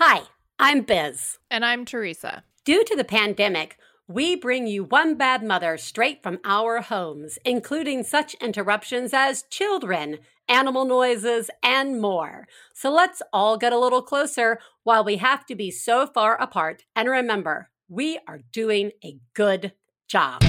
Hi, I'm Biz. And I'm Theresa. Due to the pandemic, we bring you One Bad Mother straight from our homes, including such interruptions as children, animal noises, and more. So let's all get a little closer while we have to be so far apart. And remember, we are doing a good job.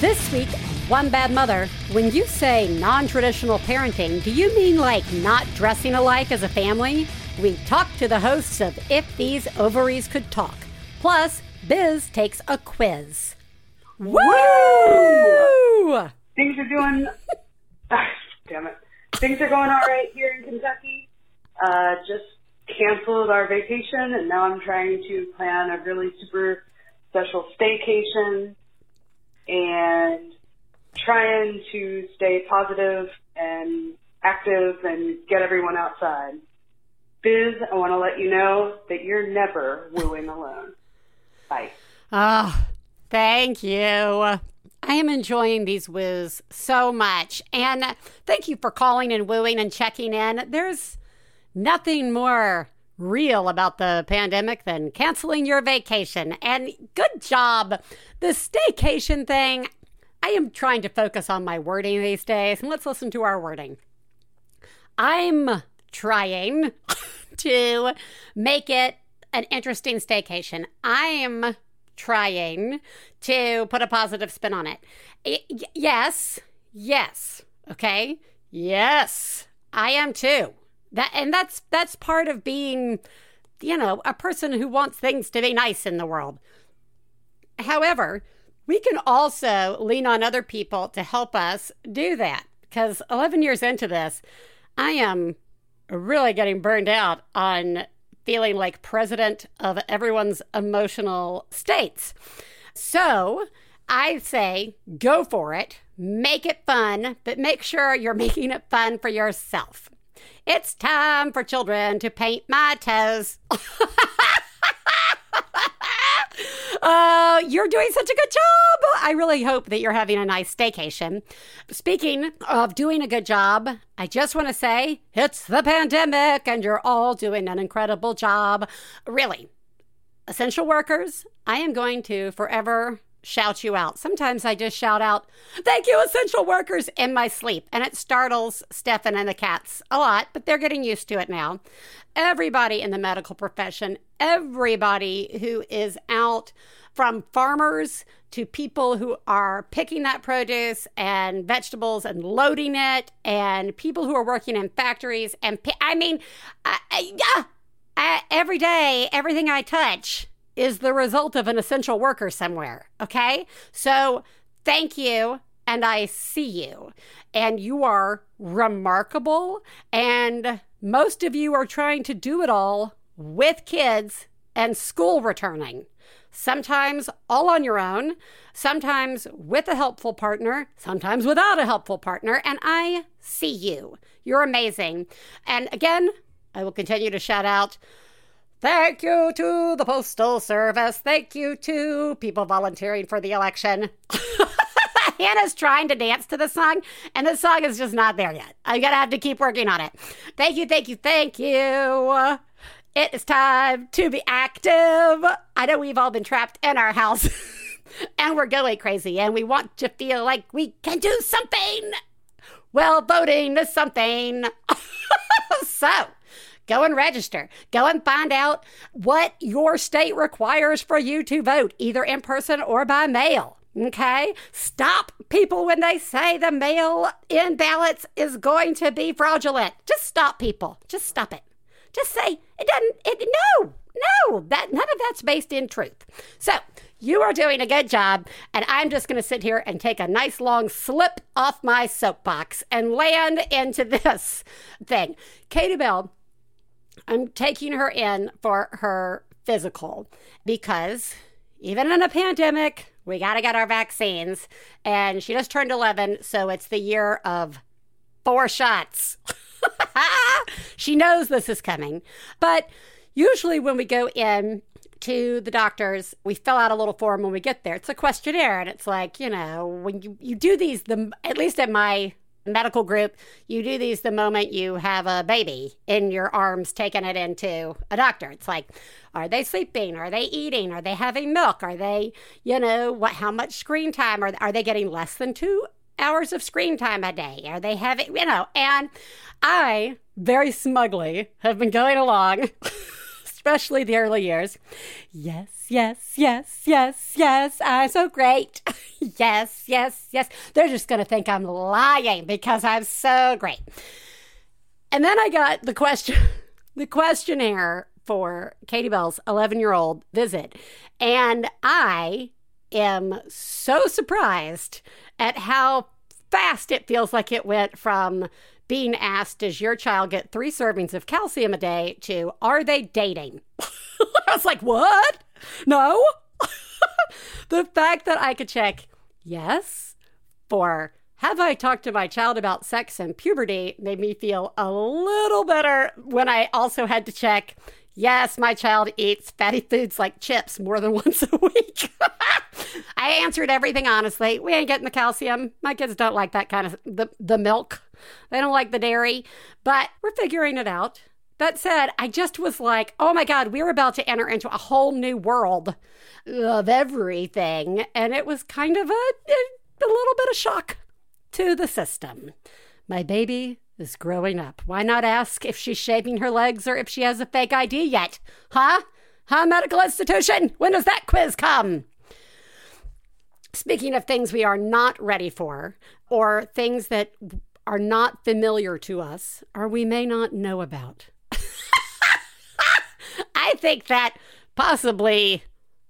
This week, One Bad Mother, when you say non traditional parenting, do you mean like not dressing alike as a family? We talk to the hosts of If These Ovaries Could Talk. Plus, Biz takes a quiz. Woo! Things are doing. ah, damn it. Things are going all right here in Kentucky. Uh, just canceled our vacation, and now I'm trying to plan a really super special staycation and trying to stay positive and active and get everyone outside. Biz, I want to let you know that you're never wooing alone. Bye. Ah, thank you. I am enjoying these woos so much. And thank you for calling and wooing and checking in. There's nothing more real about the pandemic than canceling your vacation. And good job. The staycation thing, I am trying to focus on my wording these days. And let's listen to our wording. I'm trying to make it an interesting staycation. I'm trying to put a positive spin on it. Y- yes, yes, okay, yes, I am too. That and that's that's part of being, you know, a person who wants things to be nice in the world. However, we can also lean on other people to help us do that. Because 11 years into this, I am really getting burned out on feeling like president of everyone's emotional states. So I say go for it, make it fun, but make sure you're making it fun for yourself. It's time for children to paint my toes. Uh, you're doing such a good job. I really hope that you're having a nice staycation. Speaking of doing a good job, I just want to say it's the pandemic and you're all doing an incredible job. Really. Essential workers, I am going to forever shout you out. Sometimes I just shout out, thank you, essential workers, in my sleep. And it startles Stefan and the cats a lot, but they're getting used to it now. Everybody in the medical profession, everybody who is out from farmers to people who are picking that produce and vegetables and loading it, and people who are working in factories. And I mean, I, I, I, every day, everything I touch is the result of an essential worker somewhere. Okay. So thank you. And I see you. And you are remarkable. And most of you are trying to do it all with kids and school returning. Sometimes all on your own, sometimes with a helpful partner, sometimes without a helpful partner. And I see you. You're amazing. And again, I will continue to shout out Thank you to the Postal Service. Thank you to people volunteering for the election. Hannah's trying to dance to the song, and the song is just not there yet. I'm going to have to keep working on it. Thank you, thank you, thank you. It is time to be active. I know we've all been trapped in our house and we're going crazy and we want to feel like we can do something. Well, voting is something. so, Go and register. Go and find out what your state requires for you to vote, either in person or by mail. Okay? Stop people when they say the mail in ballots is going to be fraudulent. Just stop people. Just stop it. Just say it doesn't, it, no, no, that none of that's based in truth. So you are doing a good job, and I'm just going to sit here and take a nice long slip off my soapbox and land into this thing. Katie Bell I'm taking her in for her physical because even in a pandemic, we got to get our vaccines. And she just turned 11, so it's the year of four shots. she knows this is coming. But usually, when we go in to the doctors, we fill out a little form when we get there. It's a questionnaire, and it's like, you know, when you, you do these, the at least at my medical group, you do these the moment you have a baby in your arms, taking it into a doctor. It's like, are they sleeping? Are they eating? Are they having milk? Are they, you know, what? How much screen time are are they getting? Less than two hours of screen time a day? Are they having, you know? And I very smugly have been going along. especially the early years. Yes, yes, yes, yes, yes, I'm so great. yes, yes, yes. They're just going to think I'm lying because I'm so great. And then I got the question, the questionnaire for Katie Bell's 11 year old visit. And I am so surprised at how fast it feels like it went from being asked, Does your child get three servings of calcium a day? to Are they dating? I was like, What? No. the fact that I could check yes for have I talked to my child about sex and puberty made me feel a little better when I also had to check yes, my child eats fatty foods like chips more than once a week. I answered everything honestly. We ain't getting the calcium. My kids don't like that kind of the the milk. They don't like the dairy, but we're figuring it out. That said, I just was like, oh my God, we're about to enter into a whole new world of everything. And it was kind of a, a little bit of shock to the system. My baby is growing up. Why not ask if she's shaving her legs or if she has a fake ID yet? Huh? Huh, medical institution? When does that quiz come? Speaking of things we are not ready for, or things that are not familiar to us, or we may not know about. I think that possibly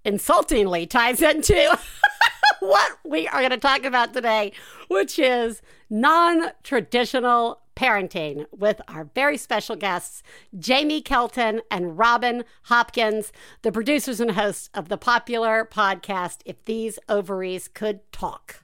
insultingly ties into what we are going to talk about today, which is non traditional parenting with our very special guests, Jaimie Kelton and Robin Hopkins, the producers and hosts of the popular podcast, If These Ovaries Could Talk.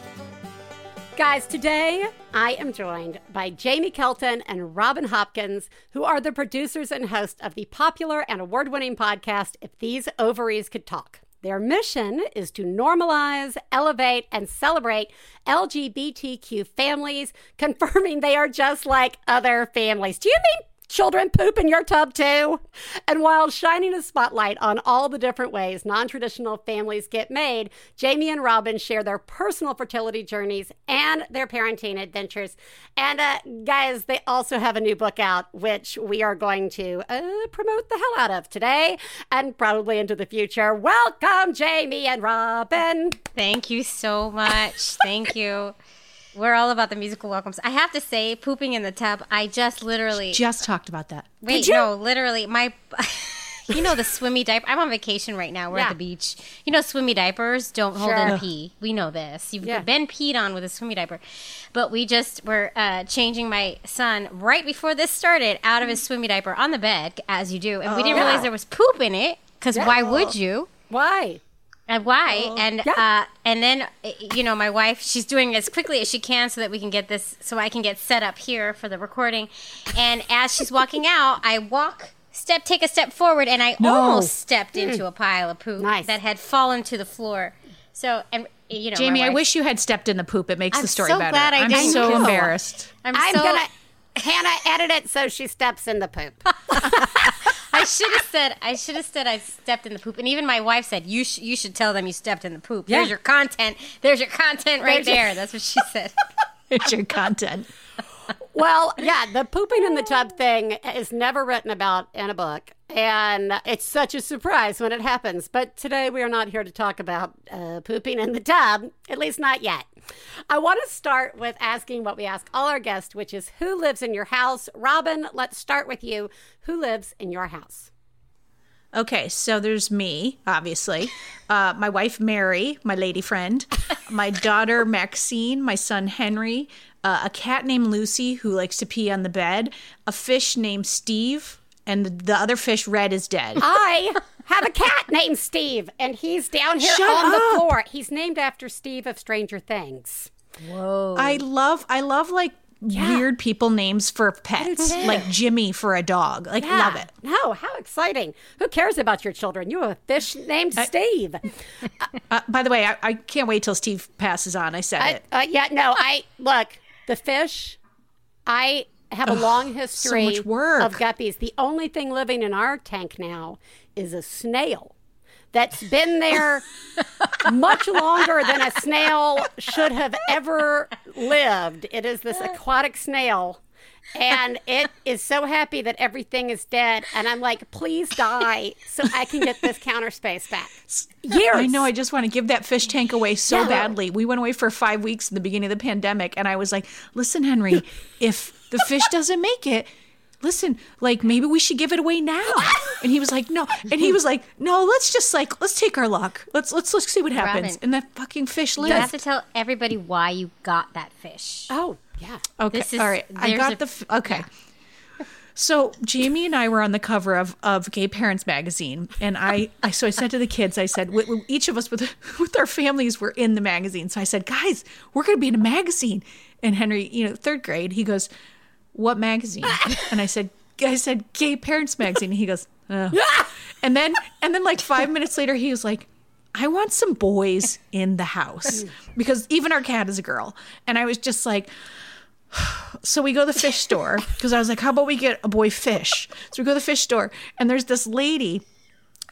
Guys, today I am joined by Jaimie Kelton and Robin Hopkins, who are the producers and hosts of the popular and award winning podcast, If These Ovaries Could Talk. Their mission is to normalize, elevate, and celebrate LGBTQ families, confirming they are just like other families. Do you mean children poop in your tub too? And while shining a spotlight on all the different ways non traditional families get made, Jaimie and Robin share their personal fertility journeys and their parenting adventures. And uh, guys, they also have a new book out, which we are going to uh, promote the hell out of today and probably into the future. Welcome, Jaimie and Robin. Thank you so much. Thank you. We're all about the musical welcomes. I have to say, pooping in the tub. I just literally just talked about that. Wait, no, literally, my. you know the swimmy diaper. I'm on vacation right now. We're Yeah. at the beach. You know, swimmy diapers don't hold in pee. We know this. You've Yeah. been peed on with a swimmy diaper, but we just were uh, changing my son right before this started out of his swimmy diaper on the bed, as you do, and we didn't realize there was poop in it. Because why would you? Why? And why? and Yeah. uh, and then you know my wife, she's doing as quickly as she can so that we can get this, so I can get set up here for the recording. And as she's walking out, I walk step, take a step forward, and I almost stepped into a pile of poop Nice. that had fallen to the floor. So and you know, Jaimie, my I wish you had stepped in the poop. It makes I'm the story so better. glad I I'm didn't. so know. embarrassed. I'm, I'm so, gonna Hannah edit it so she steps in the poop. I should have said. I should have said I stepped in the poop. And even my wife said, "You sh- you should tell them you stepped in the poop. Yeah. There's your content. There's your content right There's your- there." That's what she said. It's your content. Well, yeah, the pooping in the tub thing is never written about in a book. And it's such a surprise when it happens. But today we are not here to talk about uh, pooping in the tub, at least not yet. I want to start with asking what we ask all our guests, which is who lives in your house? Robin, let's start with you. Who lives in your house? Okay, so there's me, obviously. Uh, my wife, Mary, my lady friend. My daughter, Maxine. My son, Henry. Uh, a cat named Lucy who likes to pee on the bed. A fish named Steve. And the other fish, Red, is dead. I have a cat named Steve, and he's down here Shut on the floor. He's named after Steve of Stranger Things. Whoa. I love I love like weird people names for pets, like Jimmy for a dog. Like Yeah. love it. No, how exciting. Who cares about your children? You have a fish named Steve. Uh, by the way, I, I can't wait till Steve passes on. I said I, it. uh, yeah, no, I look, the fish, I have a long history much work. of guppies. The only thing living in our tank now is a snail that's been there much longer than a snail should have ever lived. It is this aquatic snail. And it is so happy that everything is dead. And I'm like, please die so I can get this counter space back. Years. I know. I just want to give that fish tank away so Yeah. badly. We went away for five weeks in the beginning of the pandemic, and I was like, "Listen, Henry, if the fish doesn't make it, listen, like maybe we should give it away now." And he was like, "No," and he was like, "No, let's just like let's take our luck. Let's let's let's see what happens." Robin. And that fucking fish lived. you have to tell everybody why you got that fish. Oh, yeah. Okay, This is- all right. I got a- the f- okay. So Jaimie and I were on the cover of, of Gay Parents magazine, and I, I so I said to the kids, I said, we, we- each of us with with our families were in the magazine. So I said, guys, we're going to be in a magazine. And Henry, you know, third grade, he goes, "What magazine?" And I said, I said, Gay Parents magazine. And he goes, "Oh." and then and then like five minutes later, he was like. I want some boys in the house because even our cat is a girl. And I was just like, so we go to the fish store because I was like, how about we get a boy fish? So we go to the fish store and there's this lady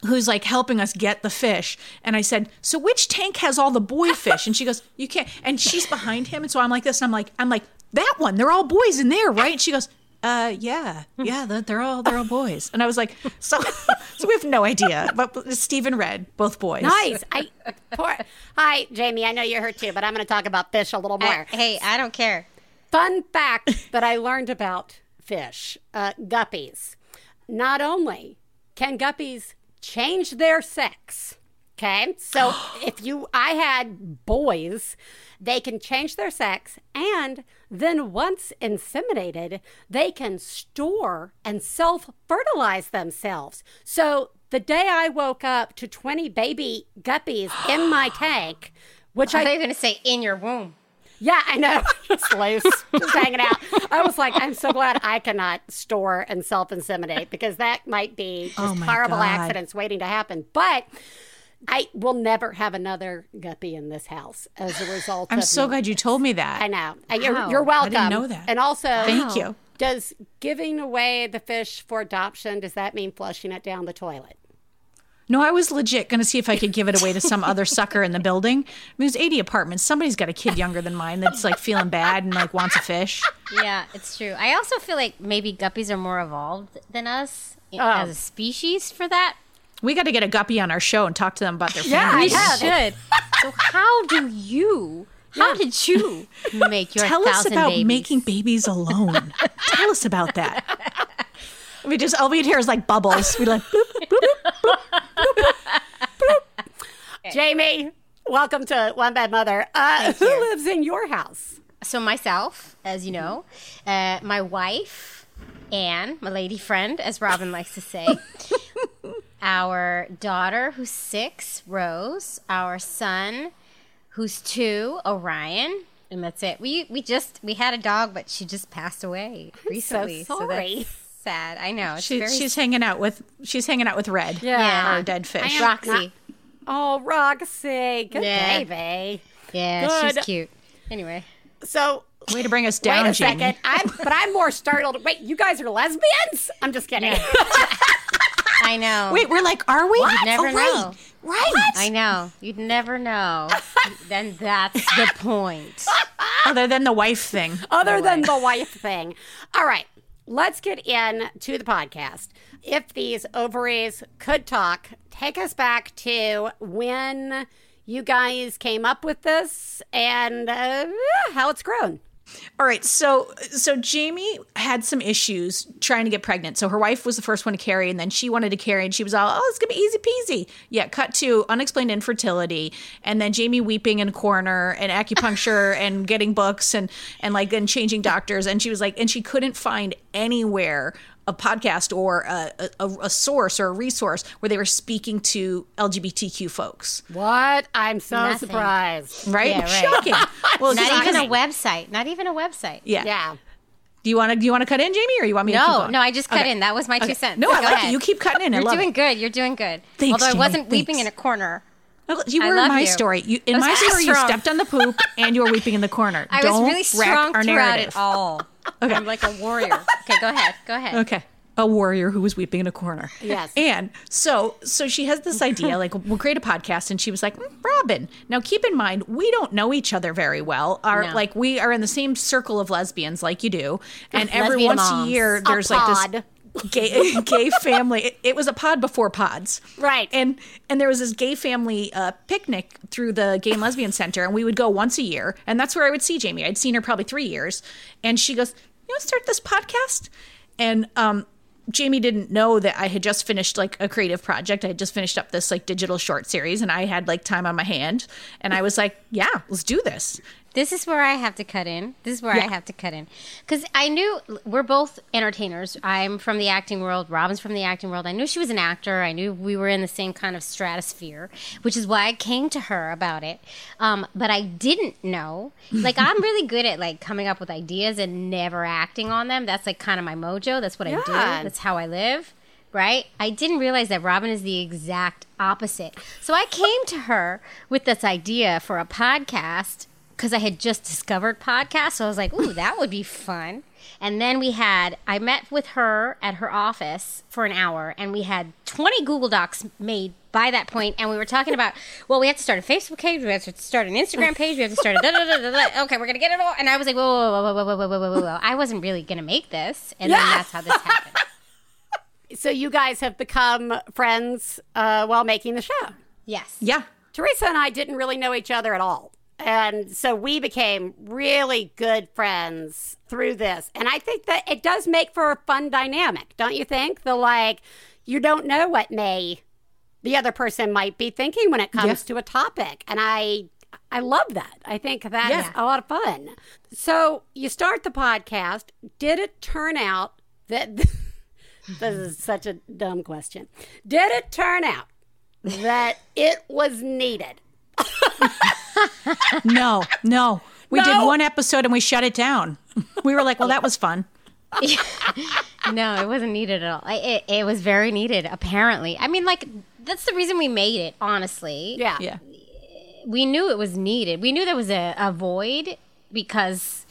who's like helping us get the fish. And I said, so which tank has all the boy fish? And she goes, you can't. And she's behind him. And so I'm like this. And I'm like, I'm like, that one, they're all boys in there, right? And she goes, uh, yeah, yeah, they're, they're all, they're all boys. And I was like, so, so we have no idea, but Steve and Red, both boys. Nice. I poor. Hi, Jaimie. I know you're hurt too, but I'm going to talk about fish a little more. I- hey, I don't care. Fun fact that I learned about fish, uh, guppies. Not only can guppies change their sex, okay? So if you, I had boys, they can change their sex and then once inseminated, they can store and self fertilize themselves. So the day I woke up to 20 baby guppies in my tank, which I I thought you were going to say in your womb. yeah, I know. Just loose, just hanging out. I was like, I'm so glad I cannot store and self inseminate because that might be oh just Oh horrible God. accidents waiting to happen. But I will never have another guppy in this house as a result I'm of so me. glad you told me that. I know. And You're, Wow. you're I didn't know that. And also, Thank you. Does giving away the fish for adoption, does that mean flushing it down the toilet? No, I was legit going to see if I could give it away to some other sucker in the building. I mean, there's 80 apartments. Somebody's got a kid younger than mine that's like feeling bad and like wants a fish. Yeah, it's true. I also feel like maybe guppies are more evolved than us Oh. as a species for that. We got to get a guppy on our show and talk to them about their family. Yeah, families. I should. so how do you? How did you make your Tell us about babies? making babies alone. Tell us about that. We just all we'd hear is like bubbles. We like bloop, bloop, bloop. Jaimie, welcome to One Bad Mother. Uh, who lives in your house? So myself, as you know, uh, my wife, Anne, my lady friend, as Robin likes to say, our daughter, who's six, Rose, our son, who's two, Orion, and that's it. We we just we had a dog, but she just passed away recently. So sorry. that's sad. I know. It's She, very she's hanging out with she's hanging out with Red. Yeah. Our dead fish. I am- Roxy. Oh, Roxy. Good Yeah. baby. Yeah, Good. she's cute. Anyway, So, Way to bring us down, wait a Jaimie. second. I'm, but I'm more startled. Wait, you guys are lesbians? I'm just kidding. I know. Wait, we're like, are we? You'd never oh, know. Right. Right. I know. You'd never know. then that's the point. Other than the wife thing. Other than the wife thing. All right, let's get in to the podcast. If these ovaries could talk, take us back to when you guys came up with this and uh, how it's grown. All right, so so Jaimie had some issues trying to get pregnant. So her wife was the first one to carry, and then she wanted to carry, and she was all, "Oh, it's gonna be easy peasy." Yeah, cut to unexplained infertility, and then Jaimie weeping in a corner, and acupuncture, and getting books, and and like then changing doctors, and she was like, and she couldn't find anywhere a podcast or a, a, a source or a resource where they were speaking to LGBTQ folks. What? I'm so Nothing. surprised. Right? Yeah, right. Shocking. well, it's Not even a website. Not even a website. Yeah. Yeah. Do you want to do you want to cut in, Jaimie, or you want me to keep No, going? no, I just cut Okay. in. That was my two Okay. cents. No, I Go like ahead. it. You keep cutting in. I You're love doing it. good. You're doing good. Thanks, Although I Jaimie. wasn't weeping Thanks. in a corner. You I were in love my you. story. You, in my was very story, you stepped on the poop and you were weeping in the corner. I Don't was really wreck strong our throughout narrative. it all. Okay. I'm like a warrior. Okay, go ahead. Go ahead. Okay. A warrior who was weeping in a corner. Yes. And so so she has this idea like we'll create a podcast and she was like, "Mm, "Robin, now keep in mind we don't know each other very well. Our No. like we are in the same circle of lesbians like you do. And every once moms. a year A there's like this gay gay family. It, it was a pod before pods. Right. And and there was this gay family uh, picnic through the Gay and Lesbian Center, and we would go once a year, and that's where I would see Jaimie. I'd seen her probably three years, and she goes, "You want to start this podcast?" And um, Jaimie didn't know that I had just finished like a creative project. I had just finished up this like digital short series, and I had like time on my hand, and I was like, "Yeah, let's do this." This is where I have to cut in. This is where I have to cut in. Because I knew we're both entertainers. I'm from the acting world. Robin's from the acting world. I knew she was an actor. I knew we were in the same kind of stratosphere, which is why I came to her about it. Um, but I didn't know. Like, I'm really good at like coming up with ideas and never acting on them. That's like kind of my mojo. That's what I do. That's how I live. Right? I didn't realize that Robin is the exact opposite. So I came to her with this idea for a podcast because I had just discovered podcasts. So I was like, ooh, that would be fun. And then we had, I met with her at her office for an hour, and we had 20 Google Docs made by that point, and we were talking about, well, we have to start a Facebook page, we have to start an Instagram page, we have to start a da da da da da. Okay, we're gonna get it all. And I was like, whoa, whoa, whoa, whoa, whoa, whoa, whoa, whoa, whoa, whoa. I wasn't really gonna make this, and then Yeah. that's how this happened. So you guys have become friends uh, while making the show. Yes. Yeah, Theresa and I didn't really know each other at all. And so we became really good friends through this. And I think that it does make for a fun dynamic, don't you think? The like, you don't know what may the other person might be thinking when it comes to a topic. And I I love that. I think that's Yeah. a lot of fun. So you start the podcast. Did it turn out that this is such a dumb question. Did it turn out that it was needed? no, no. We did one episode and we shut it down. We were like, "Well, that was fun." No, it wasn't needed at all. I- It, it was very needed, apparently. I mean, like, that's the reason we made it, honestly. Yeah. Yeah. we knew it was needed. We knew there was a, a void because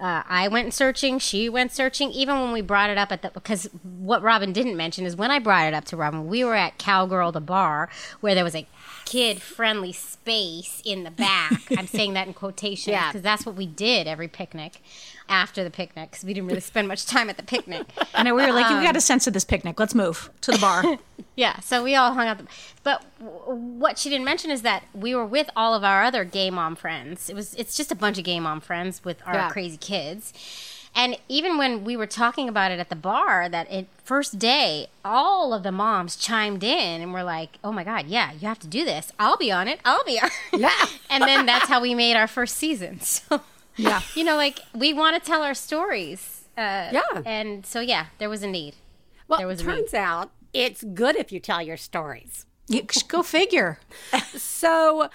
uh, I went searching, she went searching. Even when we brought it up at the because what Robin didn't mention is when I brought it up to Robin, we were at Cowgirl the bar where there was a kid friendly space in the back. I'm saying that in quotations Yeah. because that's what we did every picnic. After the picnic, because we didn't really spend much time at the picnic. And we were like, "You got a um, sense of this picnic. Let's move to the bar." Yeah, so we all hung out. The, but w- what she didn't mention is that we were with all of our other gay mom friends. It was it's just a bunch of gay mom friends with our Yeah. crazy kids. And even when we were talking about it at the bar, that it first day, all of the moms chimed in and were like, "Oh my god, yeah, you have to do this. I'll be on it. I'll be on." it." Yeah. and then that's how we made our first season. So yeah. you know, like we want to tell our stories. Uh, Yeah. And so yeah, there was a need. Well, There was it a need. turns out it's good if you tell your stories. You, go figure. So,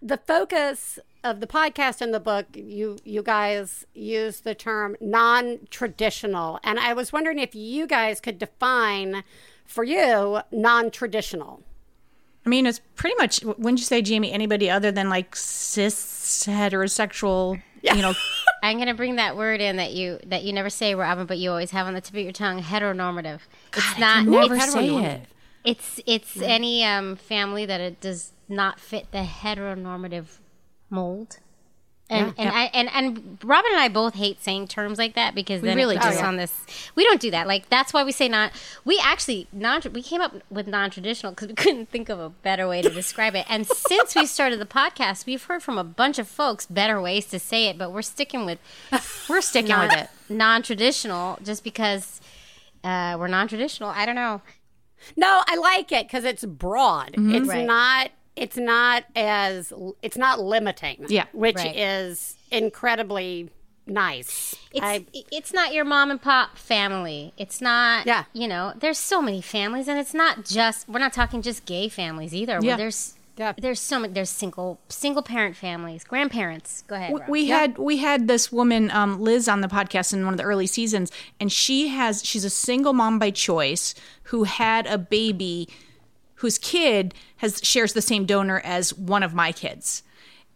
the focus of the podcast and the book, you you guys use the term non-traditional, and I was wondering if you guys could define for you non-traditional. I mean, it's pretty much. Wouldn't you say, Jaimie? Anybody other than like cis heterosexual? You know, I'm gonna bring that word in that you that you never say, Robin, but you always have on the tip of your tongue. Heteronormative. It's not. never it's, say it. It's it's any um, family that it does not fit the heteronormative mold. And and I and and Robin and I both hate saying terms like that because then really it puts do. us on this. We don't do that. Like that's why we say not We actually non. We came up with non-traditional because we couldn't think of a better way to describe it. And since we started the podcast, we've heard from a bunch of folks better ways to say it, but we're sticking with we're sticking non, with it. non-traditional just because uh, we're non-traditional. I don't know. No, I like it because it's broad. Mm-hmm. It's Right. not. It's not as. It's not limiting. Yeah. which Right. is incredibly nice. It's I, it's not your mom and pop family. It's not. Yeah. You know, there's so many families, and it's not just. We're not talking just gay families either. Yeah. There's. Yeah. There's so many. There's single single parent families, grandparents. Go ahead. Rob. we had we had this woman um, Liz on the podcast in one of the early seasons, and she has she's a single mom by choice who had a baby whose kid has shares the same donor as one of my kids.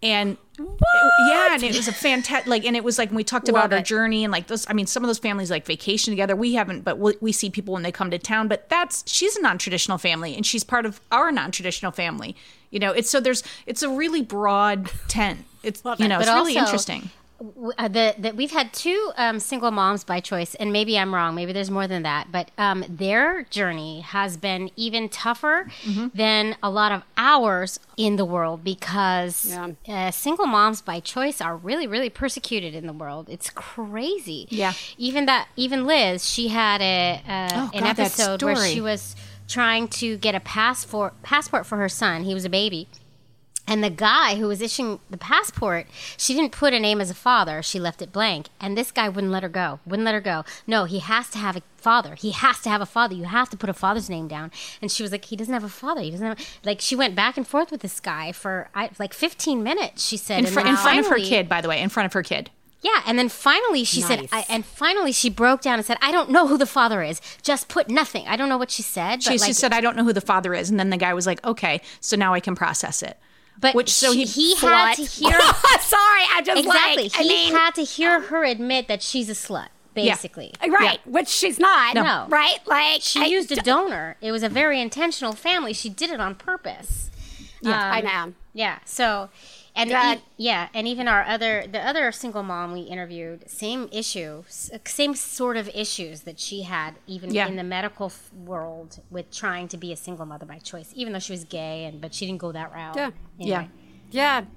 And yeah, and it was a fantastic like, and it was like when we talked about Love our it. journey and like those. I mean, some of those families like vacation together. We haven't, but we, we see people when they come to town. But that's she's a non traditional family, and she's part of our non traditional family. You know, it's so there's it's a really broad tent. It's you know, But it's really also- interesting. Uh, the, the we've had two um, single moms by choice, and maybe I'm wrong. Maybe there's more than that, but um, their journey has been even tougher Mm-hmm. than a lot of ours in the world because Yeah. uh, single moms by choice are really, really persecuted in the world. It's crazy. Yeah. Even that, even Liz, she had a uh, Oh, an God, episode where she was trying to get a passport passport for her son. He was a baby. And the guy who was issuing the passport, she didn't put a name as a father. She left it blank. And this guy wouldn't let her go. Wouldn't let her go. No, he has to have a father. He has to have a father. You have to put a father's name down. And she was like, he doesn't have a father. He doesn't have. Like she went back and forth with this guy for I, like 15 minutes. She said in, fr- in front of her kid, by the way, in front of her kid. yeah, and then finally she said, I, and finally she broke down and said, "I don't know who the father is. Just put nothing. I don't know what she said." She but just like, said, "I don't know who the father is," and then the guy was like, "Okay, so now I can process it." But which- so he- he had to hear Sorry, I just exactly. like. I he mean, had to hear her admit that she's a slut, basically. right, which she's not. No. right? Like She I- used a donor. It was a very intentional family. She did it on purpose. Yeah, I Um, know. Yeah. So, and e- yeah, and even our other the other single mom we interviewed, same issue, same sort of issues that she had even Yeah. in the medical f- world with trying to be a single mother by choice, even though she was gay and but she didn't go that route. Yeah. Anyway. Yeah,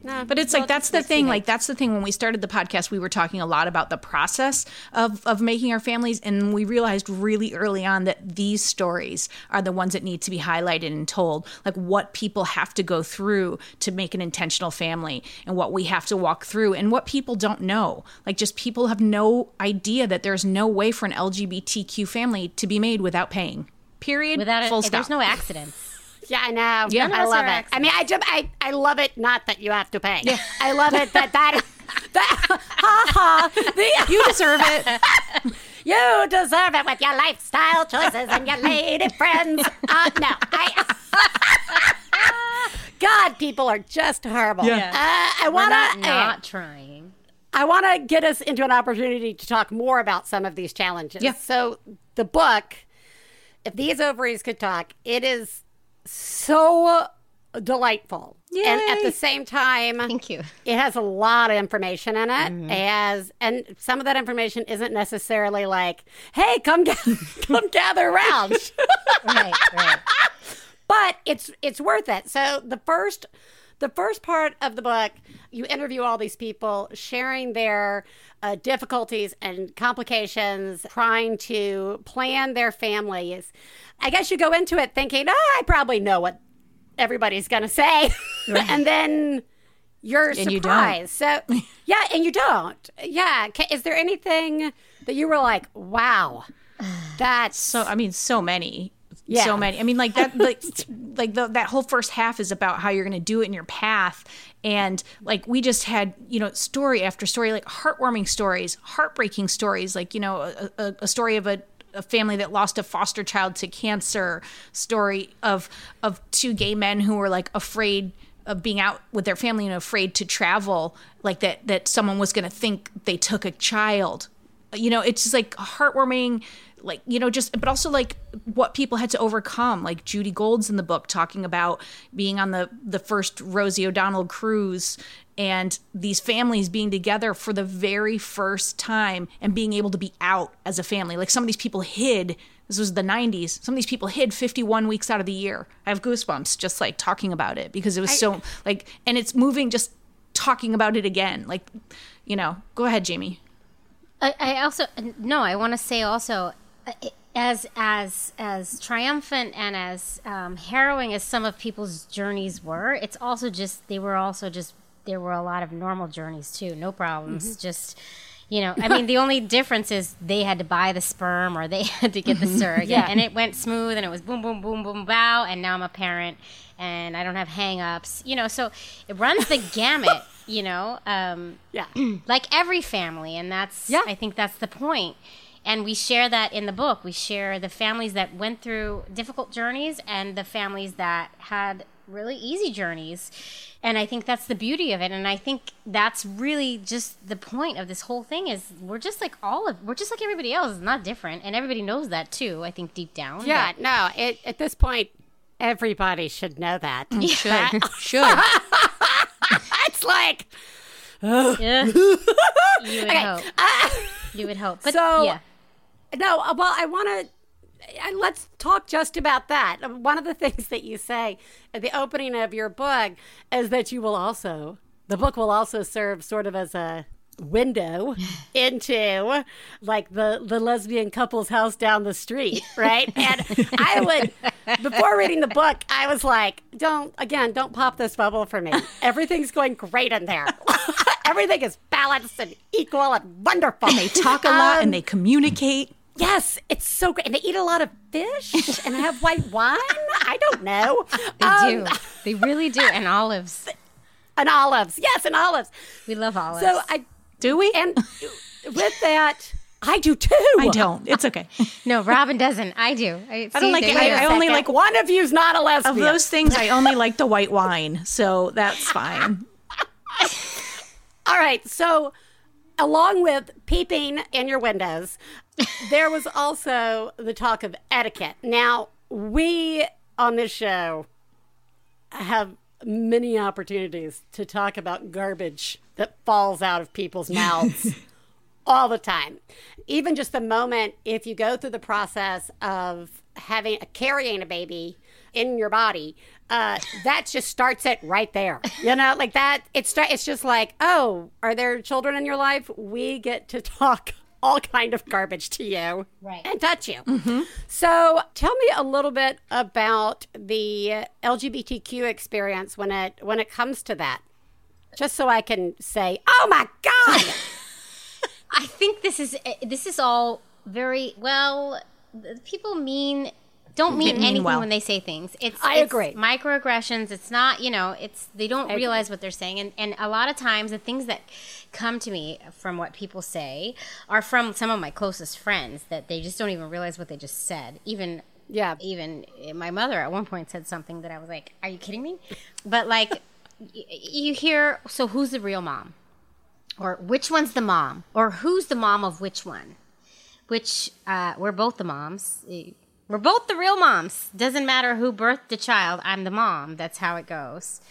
no. But it's like that's the thing. Like that's the thing. When we started the podcast, we were talking a lot about the process of of making our families, and we realized really early on that these stories are the ones that need to be highlighted and told. Like what people have to go through to make an intentional family, and what we have to walk through, and what people don't know. Like just people have no idea that there's no way for an LGBTQ family to be made without paying. Period. Without Full it, stop. there's no accidents. Yeah, I know. Yeah. I love are it. I mean, I just, I, I love it. Not that you have to pay. Yeah. I love it that that. that ha ha. The, you deserve it. you deserve it with your lifestyle choices and your lady friends. Uh, no, I. God, people are just horrible. Yeah. Uh, I We're want not to. not trying. I want to get us into an opportunity to talk more about some of these challenges. Yeah. So the book, if these ovaries could talk, it is so delightful. And at the same time, Thank you. it has a lot of information in it. Mm-hmm. Has, and some of that information isn't necessarily like, "Hey, come come gather around," Right, right. but it's it's worth it. So the first the first part of the book, you interview all these people sharing their uh, difficulties and complications, trying to plan their families. I guess you go into it thinking, "Oh, I probably know what everybody's going to say," and then you're And you surprised. So yeah, and you don't. Yeah, is there anything that you were like, "Wow, that's So I mean, so many, Yeah. so many. I mean, like that, like, like the, that whole first half is about how you're going to do it in your path, and like we just had, you know, story after story, like heartwarming stories, heartbreaking stories, like you know, a, a, a story of a. A family that lost a foster child to cancer. Story of of two gay men who were like afraid of being out with their family and afraid to travel, like that that someone was going to think they took a child you know it's just like heartwarming like you know just but also like what people had to overcome like judy gold's in the book talking about being on the the first rosie o'donnell cruise and these families being together for the very first time and being able to be out as a family. Like some of these people hid this was the 90s some of these people hid 51 weeks out of the year. I have goosebumps just like talking about it because it was so like and it's moving just talking about it again. Like you know go ahead jaimie. I, I also no. I want to say also, as as as triumphant and as um, harrowing as some of people's journeys were, it's also just they were also just there were a lot of normal journeys too. No problems. Just You know, I mean, the only difference is they had to buy the sperm or they had to get the surrogate, Yeah. and it went smooth and it was boom, boom, boom, boom, bow, and now I'm a parent and I don't have hang-ups. You know, so it runs the gamut. You know, um, Yeah. like every family, and that's Yeah. I think that's the point. And we share that in the book. We share the families that went through difficult journeys and the families that had really easy journeys. And I think that's the beauty of it. And I think that's really just the point of this whole thing is we're just like all of we're just like everybody else. It's not different. And everybody knows that too, I think deep down. Yeah, But- no, it, at this point, everybody should know that. Should. Should. it's like, Yeah. you would hope. Uh, you would hope. But So- yeah. No, uh, well, I want to. Let's talk just about that. Um, One of the things that you say at the opening of your book is that you will also, the book will also serve sort of as a window into like the the lesbian couple's house down the street right and i would before reading the book i was like don't again don't pop this bubble for me everything's going great in there everything is balanced and equal and wonderful They talk a lot Um, and they communicate. Yes, it's so great. And they eat a lot of fish and I have white wine. I don't know. They Um, do. They really do. And olives. And olives. Yes, and olives. We love olives. So I, Do we? and with that, I do too. I don't. It's okay. no, Robin doesn't. I do. I, I don't like it. I, I only like one of you's not a lesbian. of those things. I only like the white wine, so that's fine. All right. So, along with peeping in your windows, there was also the talk of etiquette. Now, we on this show have many opportunities to talk about garbage that falls out of people's mouths all the time. Even just the moment if you go through the process of having carrying a baby in your body, uh, that just starts it right there. You know, like that. It's it's just like, oh, are there children in your life? We get to talk all kind of garbage to you Right. and touch you. Mm-hmm. So tell me a little bit about the LGBTQ experience when it when it comes to that. Just so I can say, oh my God. I think this is this is all very well. People mean don't mean, anything well. when they say things. It's I it's agree. Microaggressions. It's not you know. It's they don't agree. realize what they're saying, and and a lot of times the things that come to me from what people say are from some of my closest friends that they just don't even realize what they just said. Even Yeah. even my mother at one point said something that I was like, "Are you kidding me?" But like, y- you hear, so who's the real mom, or which one's the mom, or who's the mom of which one? Which uh, we're both the moms. We're both the real moms. Doesn't matter who birthed the child. I'm the mom. That's how it goes.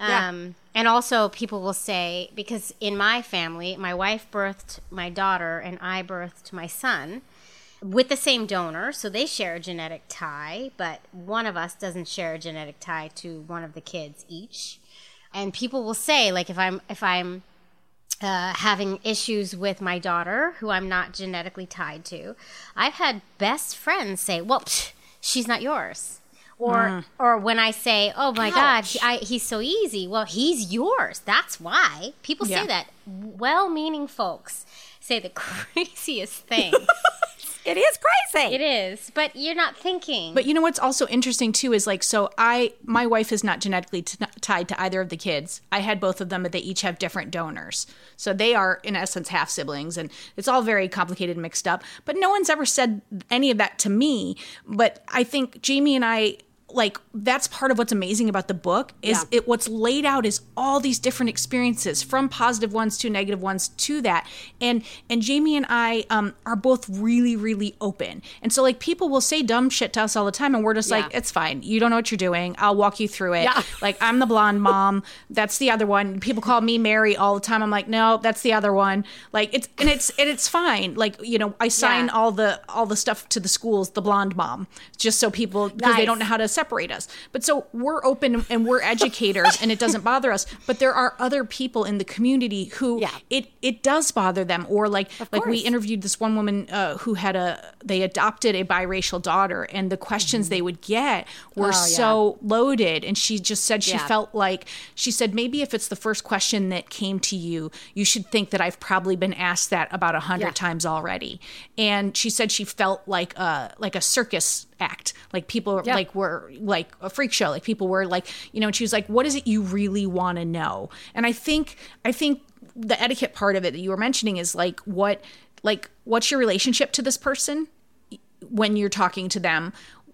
Yeah. Um, and also, people will say because in my family, my wife birthed my daughter, and I birthed my son with the same donor, so they share a genetic tie, but one of us doesn't share a genetic tie to one of the kids each. And people will say, like, if I'm if I'm uh, having issues with my daughter, who I'm not genetically tied to, I've had best friends say, "Well, psh, she's not yours." Or, or when I say, "Oh my God, he, I, he's so easy," well, he's yours. That's why people Yeah. say that. Well-meaning folks say the craziest things. It is crazy. It is, but you're not thinking. But you know what's also interesting too is like so I my wife is not genetically t- tied to either of the kids. I had both of them, but they each have different donors. So they are in essence half siblings, and it's all very complicated and mixed up. But no one's ever said any of that to me. But I think Jaimie and I like that's part of what's amazing about the book is Yeah. it what's laid out is all these different experiences from positive ones to negative ones to that. And and jaimie and i um, are both really really open. And so like people will say dumb shit to us all the time and we're just like it's fine. You don't know what you're doing. I'll walk you through it. Yeah. like i'm the blonde mom. That's the other one. People call me mary all the time. I'm like no that's the other one. Like it's and it's and it's fine. Like you know i sign Yeah. all the all the stuff to the schools the blonde mom just so people because they don't know how to separate separate us. But so we're open and we're educators and it doesn't bother us. But there are other people in the community who Yeah. it it does bother them. Or like like we interviewed this one woman uh, who had a they adopted a biracial daughter and the questions they would get were Mm-hmm. Oh, yeah. so loaded and she just said she Yeah. felt like she said maybe if it's the first question that came to you you should think that i've probably been asked that about a hundred Yeah. times already and she said she felt like a like a circus act. Like people Yeah. like were like a freak show. Like people were like you know and she was like what is it you really want to know? And i think i think the etiquette part of it that you were mentioning is like what like what's your relationship to this person when you're talking to them?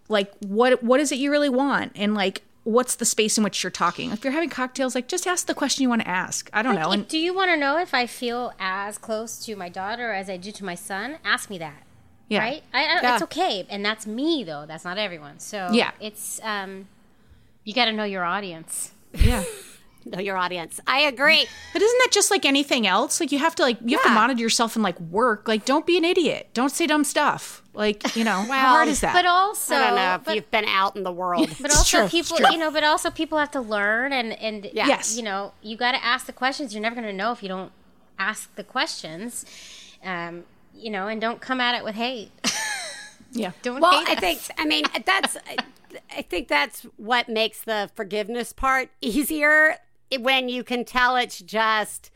Like what what is it you really want? And like what's the space in which you're talking? If you're having cocktails like just ask the question you want to ask. I don't know and do you want to know if I feel as close to my daughter as I do to my son? Ask me that. Yeah Right? I, I, Yeah. It's okay, and that's me though. That's not everyone. So Yeah. it's um, you got to know your audience. yeah Know your audience. I agree. but isn't that just like anything else like you have to like you have to monitor yourself and like work like don't be an idiot don't say dumb stuff like you know how hard is that But also, I don't know if but, you've been out in the world. but also true, people, you know, but also people have to learn and and Yeah. Yes. you know, you got to ask the questions. You're never going to know if you don't ask the questions. Um, you know, and don't come at it with hate. yeah don't Well, hate I us. think I mean that's I think that's what makes the forgiveness part easier when you can tell it's just.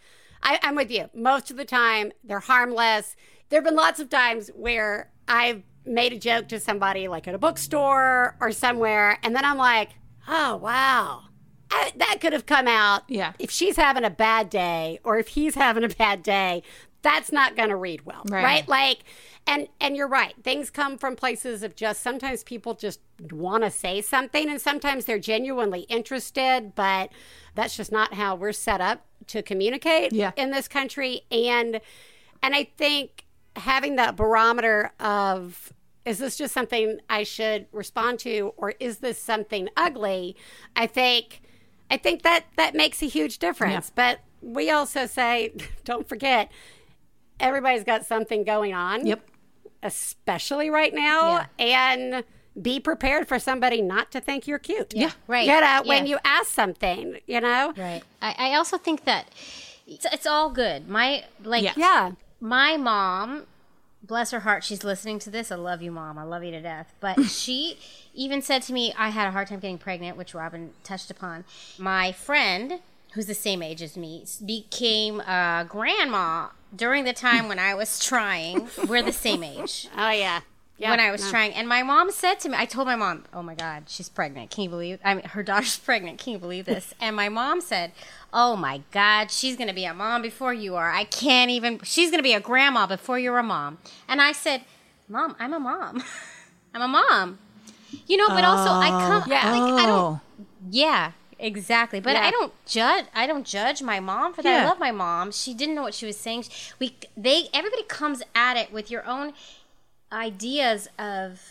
I, I'm with you. Most of the time, they're harmless. There have been lots of times where I've made a joke to somebody, like at a bookstore or somewhere, and then I'm like, "Oh wow, I, that could have come out. Yeah. if she's having a bad day or if he's having a bad day, that's not going to read well, Right. right? Like, and and you're right. Things come from places of just sometimes people just want to say something, and sometimes they're genuinely interested, but that's just not how we're set up to communicate Yeah. in this country. And and I think having that barometer of is this just something I should respond to, or is this something ugly? I think I think that that makes a huge difference. But we also say, don't forget, everybody's got something going on yep especially right now, and be prepared for somebody not to think you're cute. Yeah, right. You know, when Yeah. you ask something, you know? Right. I, I also think that it's, it's all good. My like Yeah. Yeah. my mom, bless her heart, she's listening to this. I love you, mom. I love you to death. But she even said to me, I had a hard time getting pregnant, which Robin touched upon. My friend, who's the same age as me, became a grandma during the time when I was trying. We're the same age Oh, yeah. Yeah. when I was No. trying. And my mom said to me, I told my mom, "Oh my God, she's pregnant. Can you believe? I mean, her daughter's pregnant. Can you believe this?" And my mom said, "Oh my God, she's gonna be a mom before you are. I can't even. She's gonna be a grandma before you're a mom." And I said, "Mom, I'm a mom. I'm a mom. You know, but also I come. Oh. Yeah. Like, I don't. oh Yeah." Exactly, but Yeah. I don't judge. I don't judge my mom for that. Yeah. I love my mom. She didn't know what she was saying. We, they, everybody comes at it with your own ideas of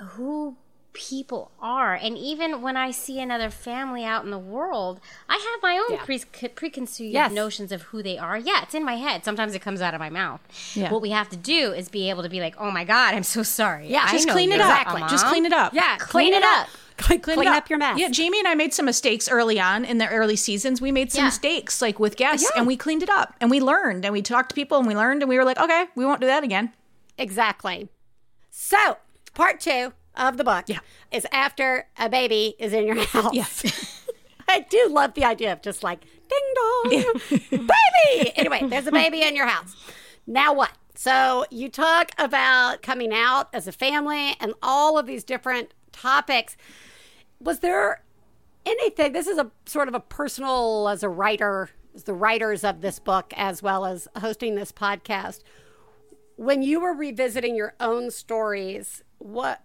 who people are. And even when I see another family out in the world, I have my own Yeah. pre- preconceived Yes. notions of who they are. Yeah, it's in my head. Sometimes it comes out of my mouth. Yeah. What we have to do is be able to be like, oh my God, I'm so sorry. Yeah, I just know clean it up just clean it up Yeah. Clean it up. Clean, Clean, clean it up. your mess. Yeah, Jaimie and I made some mistakes early on in the early seasons. We made some Yeah. mistakes like with guests Yeah. and we cleaned it up and we learned and we talked to people and we learned and we were like, okay, we won't do that again. Exactly. So, part two of the book Yeah. is after a baby is in your house. Yeah. I do love the idea of just like ding dong, baby. Anyway, there's a baby in your house. Now what? So you talk about coming out as a family and all of these different topics. Was there anything? This is a sort of a personal as a writer, as the writers of this book, as well as hosting this podcast. When you were revisiting your own stories, what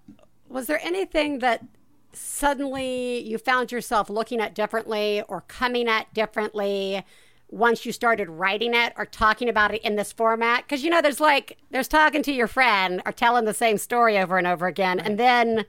was there anything that suddenly you found yourself looking at differently or coming at differently once you started writing it or talking about it in this format because you know there's like there's talking to your friend or telling the same story over and over again and then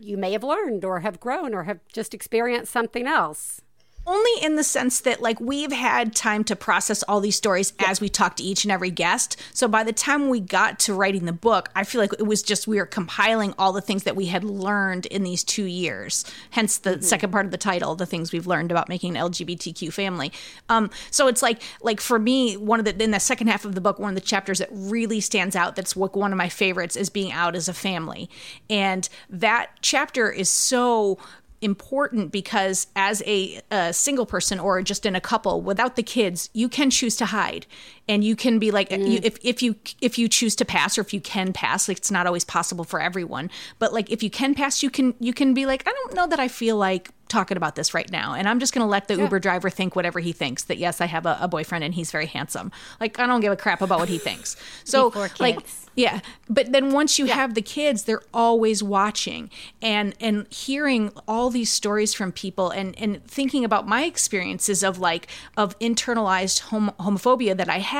you may have learned or have grown or have just experienced something else only in the sense that like we've had time to process all these stories as we talked to each and every guest. So by the time we got to writing the book i feel like it was just we were compiling all the things that we had learned in these two years. Hence the mm-hmm. second part of the title the things we've learned about making an lgbtq family. Um, so it's like like for me one of the in the second half of the book one of the chapters that really stands out that's what one of my favorites is being out as a family. And that chapter is so important because as a, a, single person or just in a couple without the kids you can choose to hide and you can be like mm. you, if, if you if you choose to pass or if you can pass like it's not always possible for everyone but like if you can pass you can you can be like i don't know that i feel like talking about this right now and i'm just going to let the yeah. uber driver think whatever he thinks that yes i have a, a, boyfriend and he's very handsome like i don't give a crap about what he thinks so like yeah but then once you yeah. have the kids they're always watching and and hearing all these stories from people and and thinking about my experiences of like of internalized hom- homophobia that i had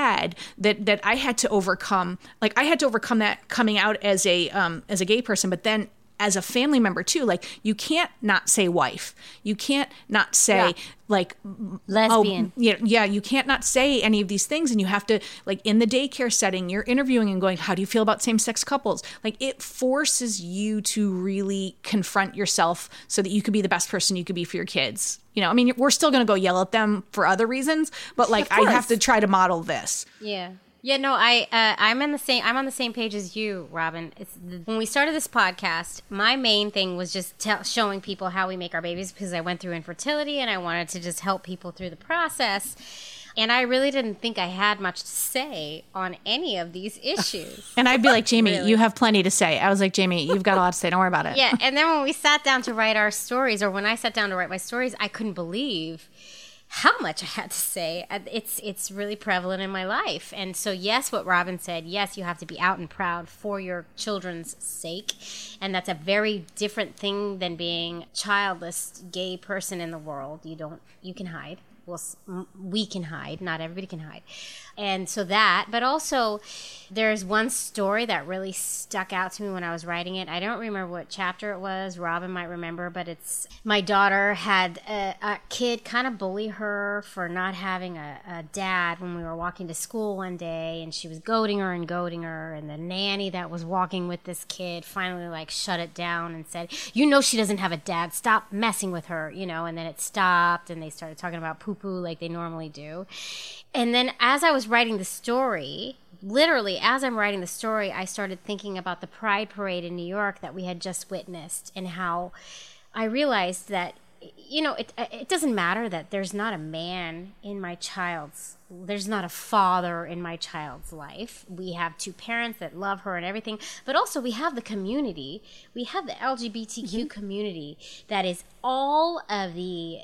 that that i had to overcome like i had to overcome that coming out as a um as a gay person but then as a family member too like you can't not say wife. You can't not say yeah. like oh, lesbian. oh, yeah, yeah you can't not say any of these things and you have to like in the daycare setting you're interviewing and going how do you feel about same-sex couples? Like it forces you to really confront yourself so that you could be the best person you could be for your kids. You know i mean we're still going to go yell at them for other reasons but like i have to try to model this. Yeah yeah, no, I uh, I'm in the same I'm on the same page as you, Robin. It's when we started this podcast, my main thing was just tell, showing people how we make our babies because I went through infertility and I wanted to just help people through the process. And I really didn't think I had much to say on any of these issues. and I'd be like, Jaimie, really. you have plenty to say. I was like, Jaimie, you've got a lot to say. Don't worry about it. Yeah. And then when we sat down to write our stories, or when I sat down to write my stories, I couldn't believe how much I had to say. Uh, it's it's really prevalent in my life. And so yes, what Robin said, yes, you have to be out and proud for your children's sake. And that's a very different thing than being childless gay person in the world. You don't you can hide. Well, we can hide. Not everybody can hide and so that but also there's one story that really stuck out to me when i was writing it. I don't remember what chapter it was. Robin might remember but it's my daughter had a, a kid kind of bully her for not having a, a, dad when we were walking to school one day and she was goading her and goading her and the nanny that was walking with this kid finally like shut it down and said you know she doesn't have a dad. Stop messing with her you know and then it stopped and they started talking about poo poo like they normally do. And then as I was writing the story, literally as I'm writing the story, I started thinking about the Pride Parade in New York that we had just witnessed and how I realized that you know it it doesn't matter that there's not a man in my child's there's not a father in my child's life. We have two parents that love her and everything, but also we have the community. We have the LGBTQ mm-hmm. community that is all of the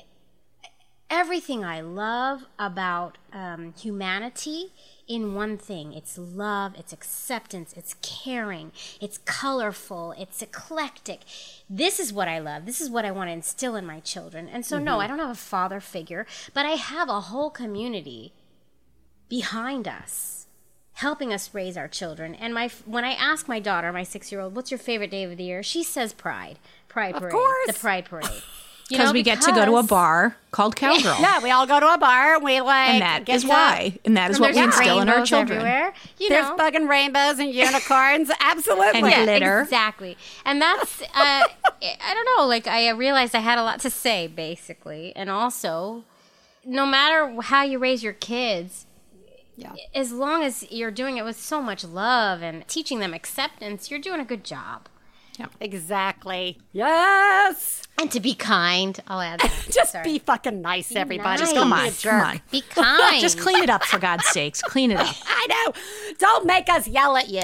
everything I love about um, humanity in one thing it's love, it's acceptance, it's caring, it's colorful, it's eclectic. This is what I love. This is what I want to instill in my children. And so, mm-hmm. no, I don't have a father figure, but I have a whole community behind us helping us raise our children. And my when I ask my daughter, my 6-year-old, what's your favorite day of the year? She says pride. Pride parade. Of course. The pride parade. You know, we get to go to a bar called Cowgirl. yeah, we all go to a bar. We like, and that is why, and that is what we instill in our children. Everywhere. You there's know. fucking rainbows and unicorns, absolutely, and yeah, glitter, exactly. And that's, uh, I don't know. Like I realized I had a lot to say, basically, and also, no matter how you raise your kids, yeah. As long as you're doing it with so much love and teaching them acceptance, you're doing a good job. Yeah. Exactly. Yes. And to be kind. I'll add that. Just Sorry. be fucking nice, be everybody. Nice. Come on. Come on. Be kind. Just clean it up for God's sakes. Clean it up. I know. Don't make us yell at you.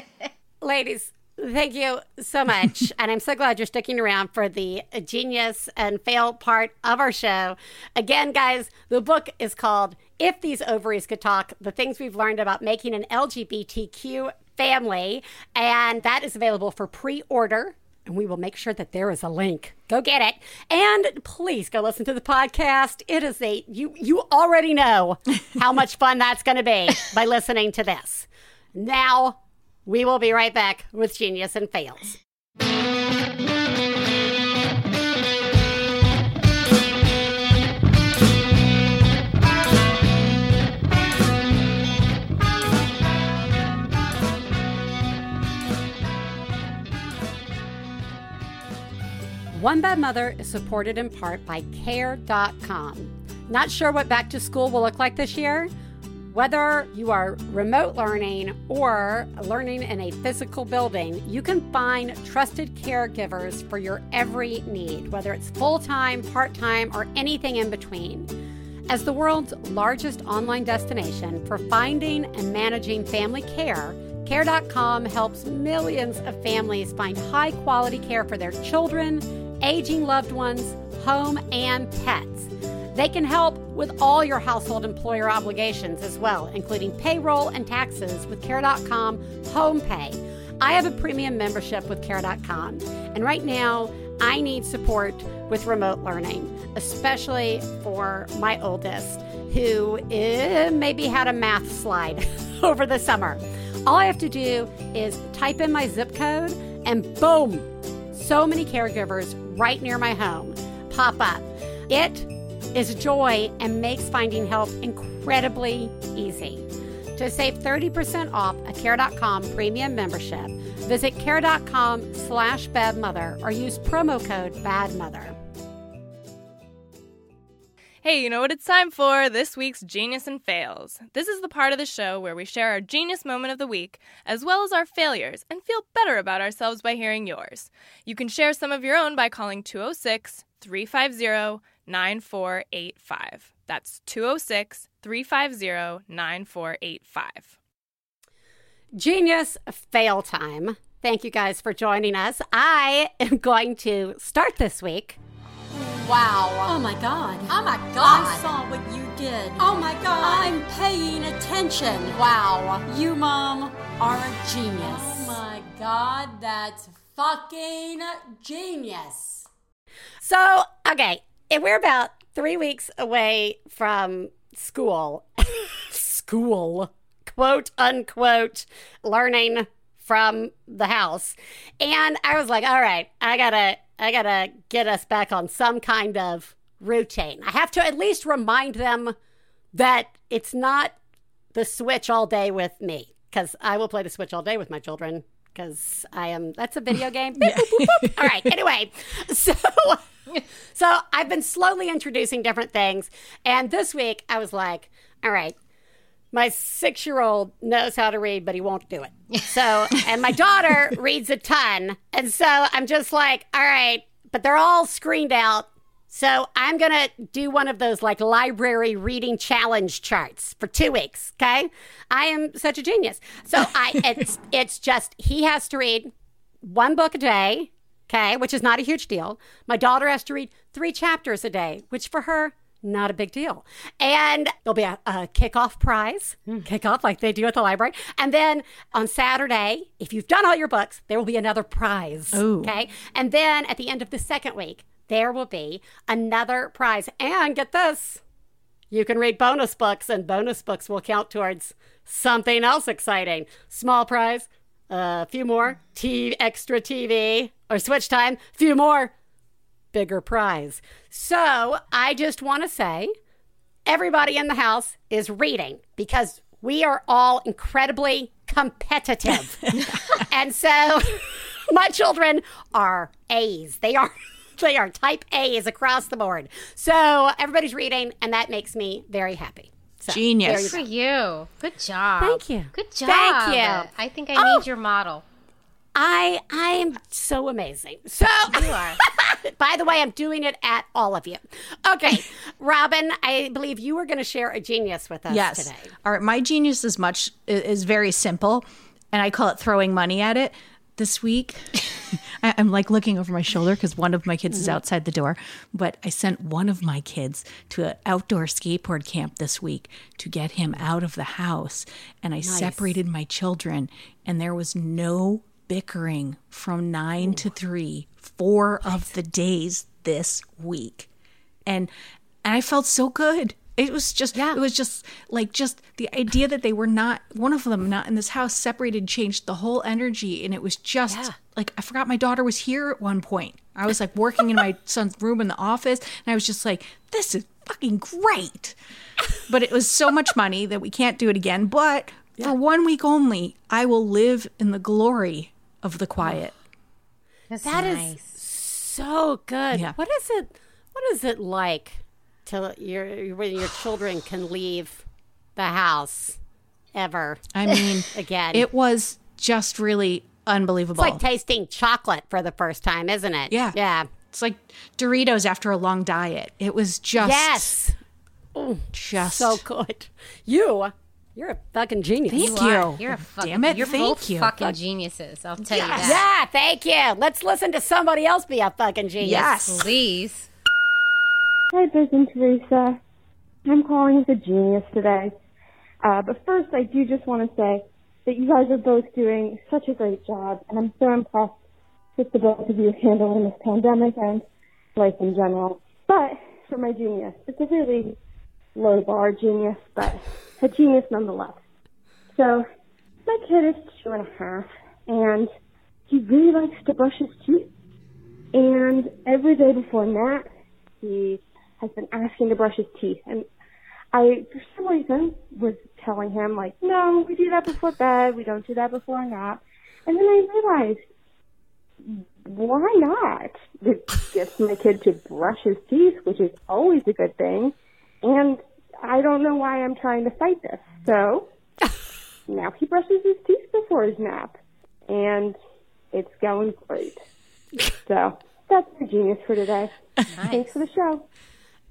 Ladies, Thank you so much. and I'm so glad you're sticking around for the genius and fail part of our show. Again, guys, the book is called If These Ovaries Could Talk The Things We've Learned About Making an LGBTQ family, and that is available for pre order. And we will make sure that there is a link. Go get it. And please go listen to the podcast. It is a, you, you already know how much fun that's going to be by listening to this. Now, we will be right back with Genius and Fails. One Bad Mother is supported in part by Care.com. Not sure what back to school will look like this year? Whether you are remote learning or learning in a physical building, you can find trusted caregivers for your every need, whether it's full time, part time, or anything in between. As the world's largest online destination for finding and managing family care, Care.com helps millions of families find high quality care for their children, aging loved ones, home, and pets. They can help with all your household employer obligations as well, including payroll and taxes with Care.com Home Pay. I have a premium membership with Care.com, and right now I need support with remote learning, especially for my oldest, who eh, maybe had a math slide over the summer. All I have to do is type in my zip code, and boom, so many caregivers right near my home pop up. It is joy and makes finding help incredibly easy. To save 30% off a care.com premium membership, visit care.com slash badmother or use promo code badmother. Hey, you know what it's time for? This week's Genius and Fails. This is the part of the show where we share our genius moment of the week, as well as our failures, and feel better about ourselves by hearing yours. You can share some of your own by calling 206 350 9485. That's 206 350 9485. Genius fail time. Thank you guys for joining us. I am going to start this week. Wow. Oh my god. Oh my God. I saw what you did. Oh my god. I'm paying attention. Wow. You, Mom, are a genius. Oh my god, that's fucking genius. So, okay, if we're about three weeks away from school, school, quote unquote, learning from the house. And I was like, all right, I gotta, I gotta get us back on some kind of routine. I have to at least remind them that it's not the Switch all day with me because I will play the Switch all day with my children because I am. That's a video game. Beep, boop, boop, boop. All right. Anyway, so so I've been slowly introducing different things, and this week I was like, all right. My six year old knows how to read, but he won't do it. So, and my daughter reads a ton. And so I'm just like, all right, but they're all screened out. So I'm going to do one of those like library reading challenge charts for two weeks. Okay. I am such a genius. So I, it's, it's just, he has to read one book a day. Okay. Which is not a huge deal. My daughter has to read three chapters a day, which for her, not a big deal. And there'll be a, a kickoff prize, hmm. kickoff like they do at the library. And then on Saturday, if you've done all your books, there will be another prize. Ooh. Okay. And then at the end of the second week, there will be another prize. And get this you can read bonus books, and bonus books will count towards something else exciting. Small prize, a few more, TV, extra TV, or switch time, few more, bigger prize. So I just want to say everybody in the house is reading because we are all incredibly competitive. and so my children are A's. They are they are type A's across the board. So everybody's reading and that makes me very happy. So, Genius. there you For you. Good job. Thank you. Good job. Thank you. I think I Oh. need your model. I I am so amazing. So You are. by the way, I'm doing it at all of you. Okay, Robin, I believe you were going to share a genius with us Yes. today. All right. My genius is much is- very simple, and I call it throwing money at it. This week, I- I'm like looking over my shoulder because one of my kids is mm-hmm. outside the door. But I sent one of my kids to an outdoor skateboard camp this week to get him out of the house, and I separated my children, and there was no bickering from nine to three, four of the days this week and and I felt so good. It was just Yeah. it was just like just the idea that they were not one of them not in this house separated changed the whole energy and it was just Yeah. like I forgot my daughter was here at one point. I was like working in my son's room in the office and I was just like this is fucking great. But it was so much money that we can't do it again, but for one week only, I will live in the glory of the quiet. That's That is nice. so good. Yeah. What is it? What is it like to your when your children can leave the house ever I mean, again? it was just really unbelievable. it's like tasting chocolate for the first time, isn't it? Yeah. Yeah. It's like Doritos after a long diet. It was just Yes. Oh, just So good. You, you're a fucking genius. Thank You you. are. You're a fucking. Damn it, You're thank both you. fucking geniuses. I'll tell you that. Yeah, thank you. Let's listen to somebody else be a fucking genius. Yes. Please. Hi, Biz and Theresa. I'm calling with a genius today. Uh, but first, I do just want to say that you guys are both doing such a great job, and I'm so impressed with the both of you handling this pandemic and life in general. But for my genius, it's a really low bar genius, but a genius nonetheless. So, my kid is two and a half, and he really likes to brush his teeth. And every day before nap, he has been asking to brush his teeth. And I, for some reason, was telling him, like, no, we do that before bed. We don't do that before a nap. And then I realized, why not? It gets my kid to brush his teeth, which is always a good thing. And I don't know why I'm trying to fight this. So now he brushes his teeth before his nap. And it's going great. So that's the genius for today. Thanks for the show.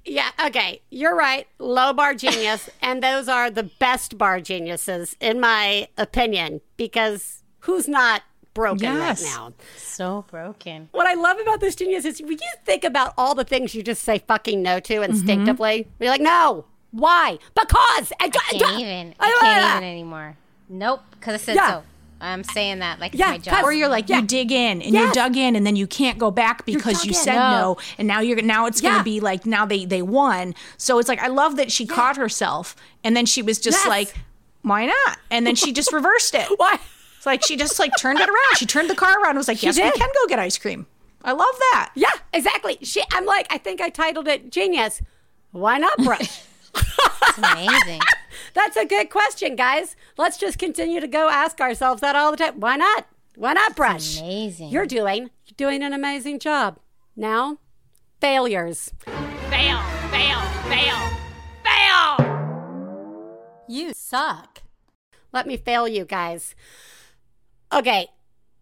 Yeah, okay. You're right. Low bar genius. and those are the best bar geniuses, in my opinion, because who's not broken Yes. right now? So broken. What I love about this genius is when you think about all the things you just say fucking no to mm-hmm. instinctively, you're like, no. Why? Because. I, Can't even. I can't even anymore. Nope. Because I said Yeah. so. I'm saying that like it's Yeah, my job. or you're like you dig in and you Yes. dug in and then you can't go back because you said No. no. and now you're now it's going to be like now they they won so it's like i love that she caught herself and then she was just Yes. like why not and then she just reversed it Why? It's like she just like turned it around she turned the car around and was like yes we can go get ice cream i love that Yeah, exactly. She, I'm like, I think I titled it Genius. Why not brush? It's amazing. That's a good question, guys. Let's just continue to go ask ourselves that all the time. Why not? Why not brush? amazing. You're doing you're doing an amazing job. Now, failures. Fail, fail, fail, fail. You suck. Let me fail you guys. Okay,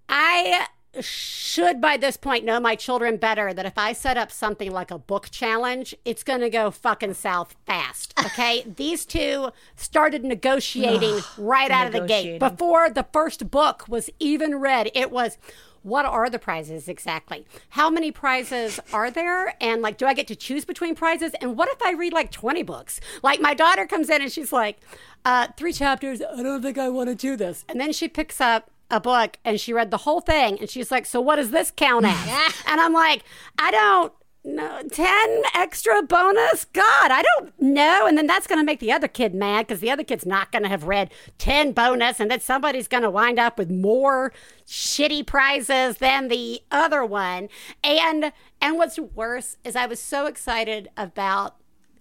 I should by this point know my children better that if I set up something like a book challenge, it's going to go fucking south fast. Okay? These two started negotiating right out of the gate. Before the first book was even read, it was what are the prizes exactly? How many prizes are there? And like, do I get to choose between prizes? And what if I read like 20 books? Like, my daughter comes in and she's like, uh, three chapters. I don't think I want to do this. And then she picks up a book and she read the whole thing and she's like, So what does this count as? and I'm like, I don't know. 10 extra bonus? God, I don't know. And then that's going to make the other kid mad because the other kid's not going to have read 10 bonus and then somebody's going to wind up with more shitty prizes than the other one. And and what's worse is I was so excited about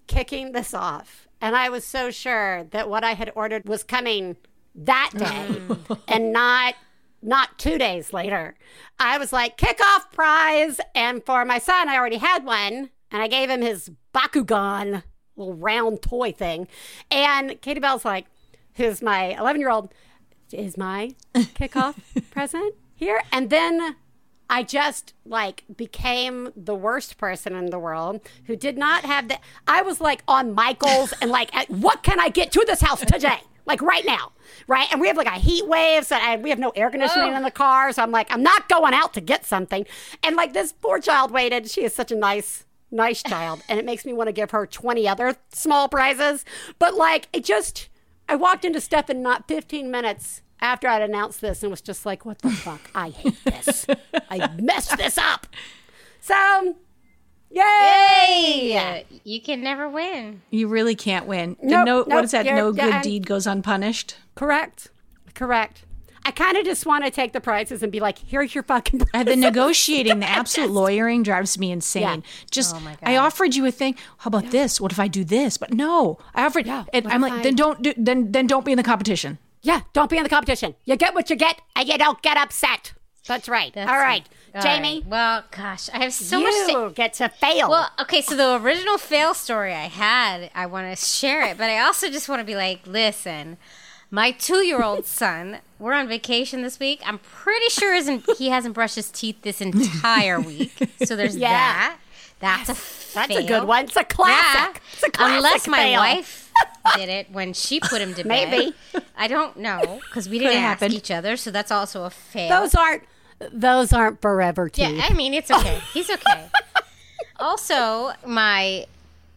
kicking this off. And I was so sure that what I had ordered was coming that day and not not two days later. I was like, kickoff prize. And for my son, I already had one. And I gave him his Bakugan little round toy thing. And Katie Bell's like, who's my 11 year old, is my kickoff present here? And then I just like became the worst person in the world who did not have the. I was like on Michael's and like, what can I get to this house today? Like right now, right? And we have like a heat wave, so I, we have no air conditioning oh. in the car. So I'm like, I'm not going out to get something. And like this poor child waited. She is such a nice, nice child, and it makes me want to give her 20 other small prizes. But like, it just, I walked into Steph in not 15 minutes after I'd announced this and was just like, what the fuck? I hate this. I messed this up. So, yay! Yeah, you can never win. you really can't win Nope, no nope, what is that no yeah, good and- deed goes unpunished Correct. Correct. I kind of just want to take the prizes and be like, here's your fucking prizes. the negotiating, the absolute lawyering drives me insane. Yeah. Just, Oh my I offered you a thing. How about this? What if I do this? But no, I offered. Yeah, and what I'm like, I- then don't do. Then then don't be in the competition. Yeah, don't be in the competition. You get what you get, and you don't get upset. That's right. That's All right. Jaimie, Well, gosh, I have so you much to get to fail. Well, okay, so the original fail story I had, I want to share it, but I also just want to be like, listen, my two-year-old son, we're on vacation this week. I'm pretty sure isn't he hasn't brushed his teeth this entire week. So there's Yeah. that. That's a That's fail. a good one. It's a classic. Yeah. It's a classic Unless my fail. wife did it when she put him to bed. Maybe. I don't know because we didn't Could've ask each other, so that's also a fail. Those aren't those aren't forever teeth. Yeah, I mean, it's okay. He's okay. also, my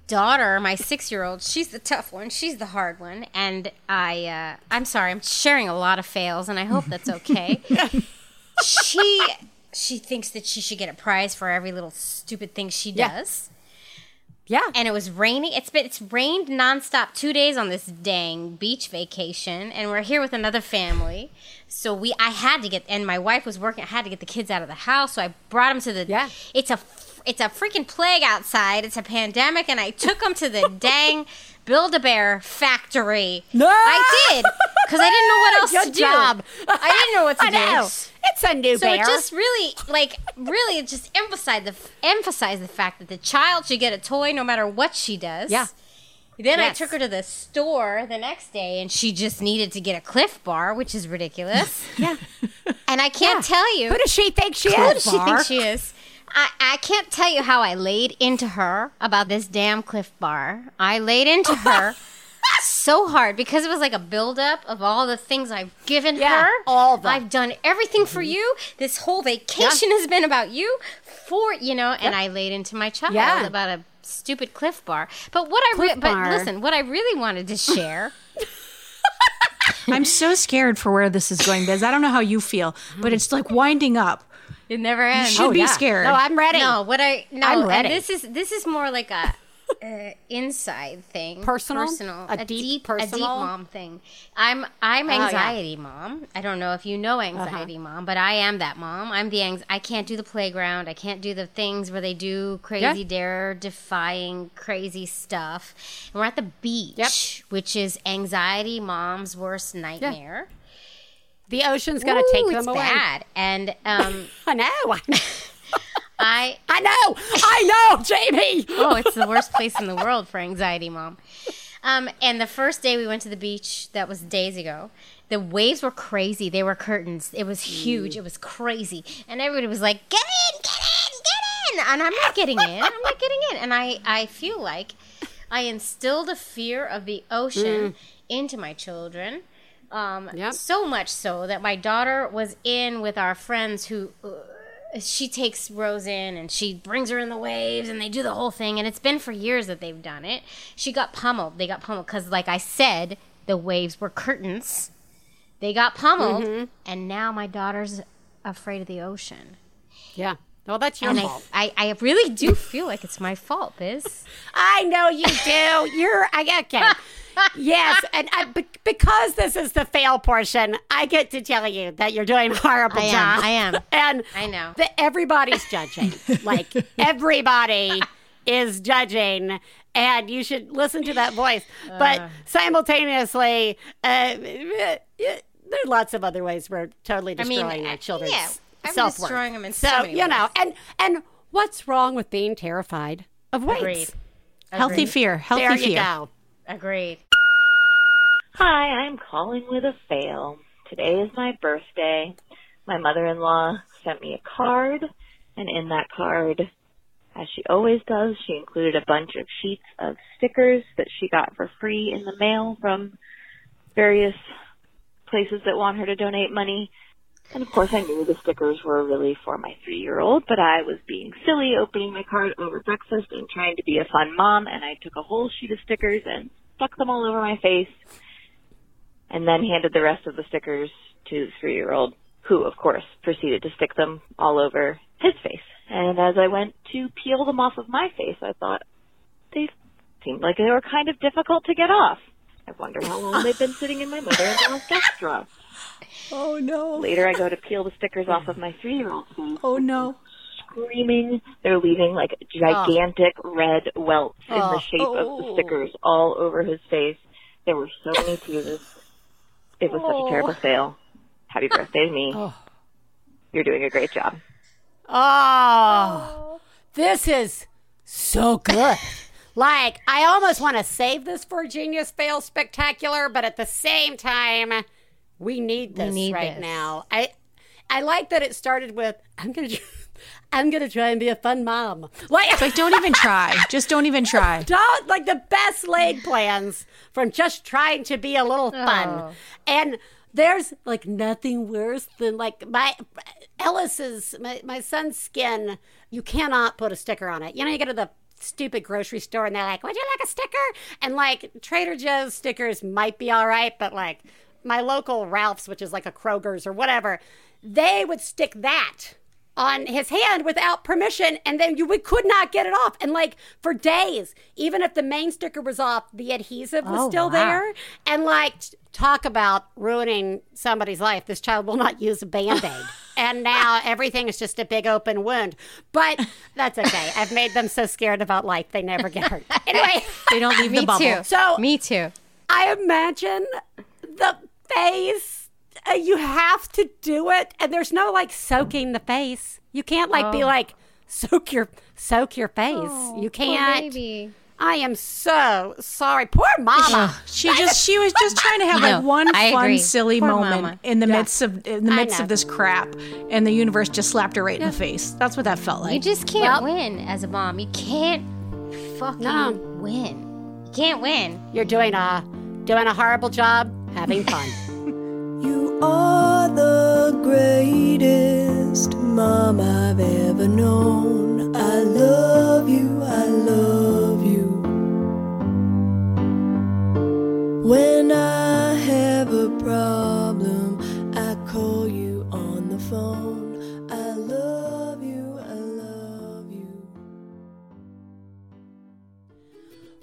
daughter, my six-year-old, she's the tough one. She's the hard one, and I, uh, I'm sorry, I'm sharing a lot of fails, and I hope that's okay. she, she thinks that she should get a prize for every little stupid thing she does. yeah. And it was raining. It's been it's rained nonstop two days on this dang beach vacation, and we're here with another family. So we, I had to get, and my wife was working. I had to get the kids out of the house, so I brought them to the. Yeah. It's a it's a freaking plague outside. It's a pandemic, and I took them to the dang Build a Bear factory. No! I did because I didn't know what else to job. do. I didn't know what to I know. do. It's a new So bear. it just really, like, really, it just emphasized the emphasized the fact that the child should get a toy no matter what she does. Yeah. Then Yes. I took her to the store the next day, and she just needed to get a Clif Bar, which is ridiculous. yeah. and I can't tell you Who does she think she who is? does she think she is. I, I can't tell you how I laid into her about this damn Clif Bar. I laid into her so hard because it was like a buildup of all the things I've given Yeah, her. all of them. I've done everything for mm-hmm. you. This whole vacation has been about you for you know. And I laid into my child Yeah. about a stupid Clif Bar. But what I re- but listen, what I really wanted to share. I'm so scared for where this is going, Biz. I don't know how you feel, but mm-hmm. it's like winding up. It never ends. You should be yeah. scared. No, I'm ready. No, what I no, I'm and ready. this is this is more like a uh, inside thing, Personal? personal, A a, deep deep, a deep mom thing. I'm I'm yeah. anxiety mom. I don't know if you know anxiety Uh-huh. mom, but I am that mom. I'm the anx- I can't do the playground. I can't do the things where they do crazy Yeah. dare defying crazy stuff. And we're at the beach, which is anxiety mom's worst nightmare. The ocean's going to take it's them away. bad. And um, I know. I I know. I know, Jaimie. oh, it's the worst place in the world for anxiety, mom. Um, and the first day we went to the beach, that was days ago. The waves were crazy. They were curtains. It was huge. It was crazy, and everybody was like, "Get in, get in, get in!" And I'm not getting in. I'm not getting in. And I, I feel like I instilled a fear of the ocean into my children. Um, Yep. So much so that my daughter was in with our friends who uh, she takes Rose in and she brings her in the waves and they do the whole thing. And it's been for years that they've done it. She got pummeled. They got pummeled because, like I said, the waves were curtains. They got pummeled, Mm-hmm. and now my daughter's afraid of the ocean. Yeah. Well, that's your And I, fault. I, I really do feel like it's my fault, Biz. I know you do. You're I, okay. yes, and I, be- because this is the fail portion, I get to tell you that you're doing a horrible I am, job. I am. and I know. that everybody's judging. like everybody is judging. And you should listen to that voice, but simultaneously, uh, are lots of other ways we're totally I mean, destroying uh, our children's yeah, I'm self-worth. destroying 'em in so, so many you know, and and what's wrong with being terrified of weights? Agreed. Healthy Agreed. fear. Healthy There you fear. go. Agreed. Hi, I'm calling with a fail. Today is my birthday. My mother-in-law sent me a card, and in that card, as she always does, she included a bunch of sheets of stickers that she got for free in the mail from various places that want her to donate money. And of course, I knew the stickers were really for my three-year-old, but I was being silly opening my card over breakfast and trying to be a fun mom, and I took a whole sheet of stickers and stuck them all over my face and then handed the rest of the stickers to the three-year-old, who, of course, proceeded to stick them all over his face. And as I went to peel them off of my face, I thought they seemed like they were kind of difficult to get off. I wonder how long they've been sitting in my mother-in-law's desk drawer. Oh no. Later, I go to peel the stickers off of my three year old face, Oh no. screaming. They're leaving like gigantic oh. red welts in the oh. shape of Oh. the stickers all over his face. There were so many tears. It was such a terrible oh. fail. Happy birthday to me. You're doing a great job. Ah. Oh, this is so good. like, I almost want to save this for a Genius Fail Spectacular, but at the same time, we need this need right this. now. I I like that it started with I'm gonna I'm gonna try and be a fun mom. Like, Like, don't even try. Just don't even try. don't like the best laid plans from just trying to be a little fun. Oh. And there's like nothing worse than like my Ellis's my, my son's skin. You cannot put a sticker on it. You know, you go to the stupid grocery store and they're like, "Would you like a sticker?" And like Trader Joe's stickers might be all right, but like my local Ralph's, which is like a Kroger's or whatever, they would stick that on his hand without permission and then you we could not get it off and like for days even if the main sticker was off the adhesive was Oh, still wow. there and like talk about ruining somebody's life this child will not use a band-aid and now everything is just a big open wound but that's okay i've made them so scared about life they never get hurt anyway They don't leave Me the bubble. too. So- me too. I imagine the face. Uh, you have to do it, and there's no like soaking the face. You can't like be like soak your soak your face. you can't. baby. I am so sorry, poor mama. She just she was just trying to have No, like one I fun agree. silly Poor moment mama. in the midst of in the midst of this crap and the universe just slapped her right in the face. That's what that felt like. You just can't Well- win as a mom. You can't fucking No. win. You can't win. You're doing a doing a horrible job having fun. You are the greatest mom I've ever known. I love you, I love you. When I have a problem, I call you on the phone. I love you, I love you.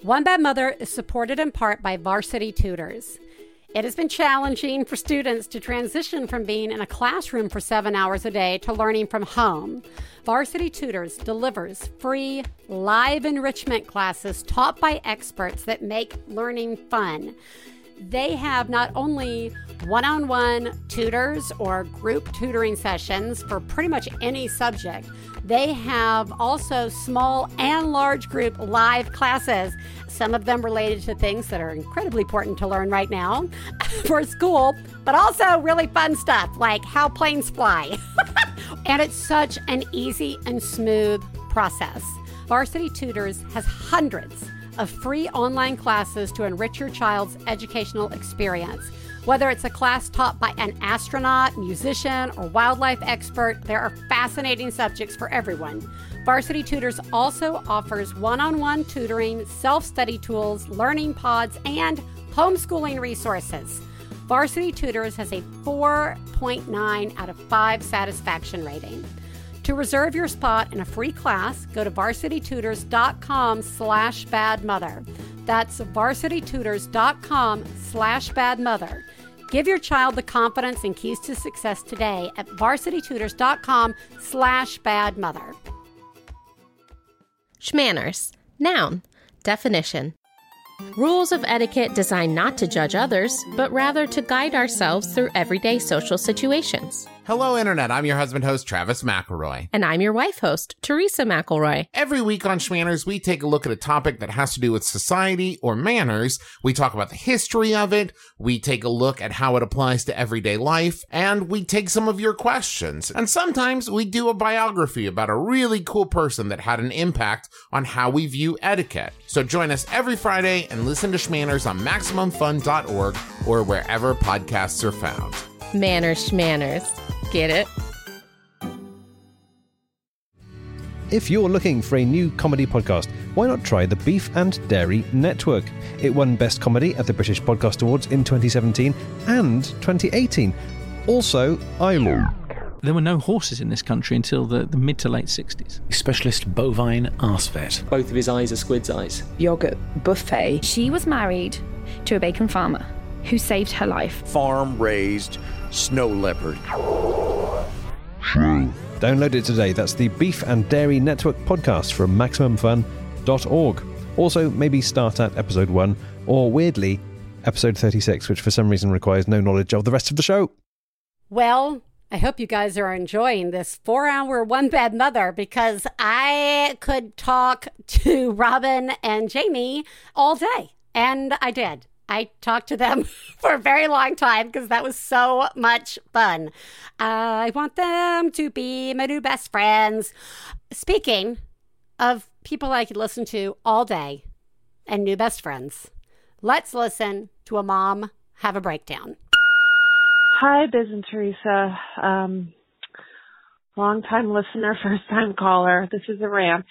One Bad Mother is supported in part by Varsity Tutors. It has been challenging for students to transition from being in a classroom for seven hours a day to learning from home. Varsity Tutors delivers free live enrichment classes taught by experts that make learning fun. They have not only one on one tutors or group tutoring sessions for pretty much any subject, they have also small and large group live classes, some of them related to things that are incredibly important to learn right now for school, but also really fun stuff like how planes fly. and it's such an easy and smooth process. Varsity Tutors has hundreds of free online classes to enrich your child's educational experience. Whether it's a class taught by an astronaut, musician, or wildlife expert, there are fascinating subjects for everyone. Varsity Tutors also offers one on one tutoring, self study tools, learning pods, and homeschooling resources. Varsity Tutors has a 4.9 out of 5 satisfaction rating. To reserve your spot in a free class, go to varsitytutors.com slash badmother. That's varsitytutors.com slash badmother. Give your child the confidence and keys to success today at varsitytutors.com slash badmother. Schmanners. Noun. Definition. Rules of etiquette designed not to judge others, but rather to guide ourselves through everyday social situations. Hello, Internet. I'm your husband host, Travis McElroy. And I'm your wife host, Teresa McElroy. Every week on Schmanners, we take a look at a topic that has to do with society or manners. We talk about the history of it. We take a look at how it applies to everyday life. And we take some of your questions. And sometimes we do a biography about a really cool person that had an impact on how we view etiquette. So join us every Friday and listen to Schmanners on MaximumFun.org or wherever podcasts are found. Manners, schmanners. Get it? If you're looking for a new comedy podcast, why not try the Beef and Dairy Network? It won Best Comedy at the British Podcast Awards in 2017 and 2018. Also, ILO. There were no horses in this country until the, the mid to late 60s. Specialist bovine arse vet. Both of his eyes are squid's eyes. Yogurt buffet. She was married to a bacon farmer who saved her life. Farm raised snow leopard. Download it today. That's the Beef and Dairy Network podcast from MaximumFun.org. Also, maybe start at episode 1 or, weirdly, episode 36, which for some reason requires no knowledge of the rest of the show. Well, I hope you guys are enjoying this four hour one bad mother because I could talk to Robin and Jaimie all day. And I did. I talked to them for a very long time because that was so much fun. I want them to be my new best friends. Speaking of people I could listen to all day and new best friends, let's listen to a mom have a breakdown. Hi, Biz and Theresa. Um, long time listener, first time caller. This is a rant,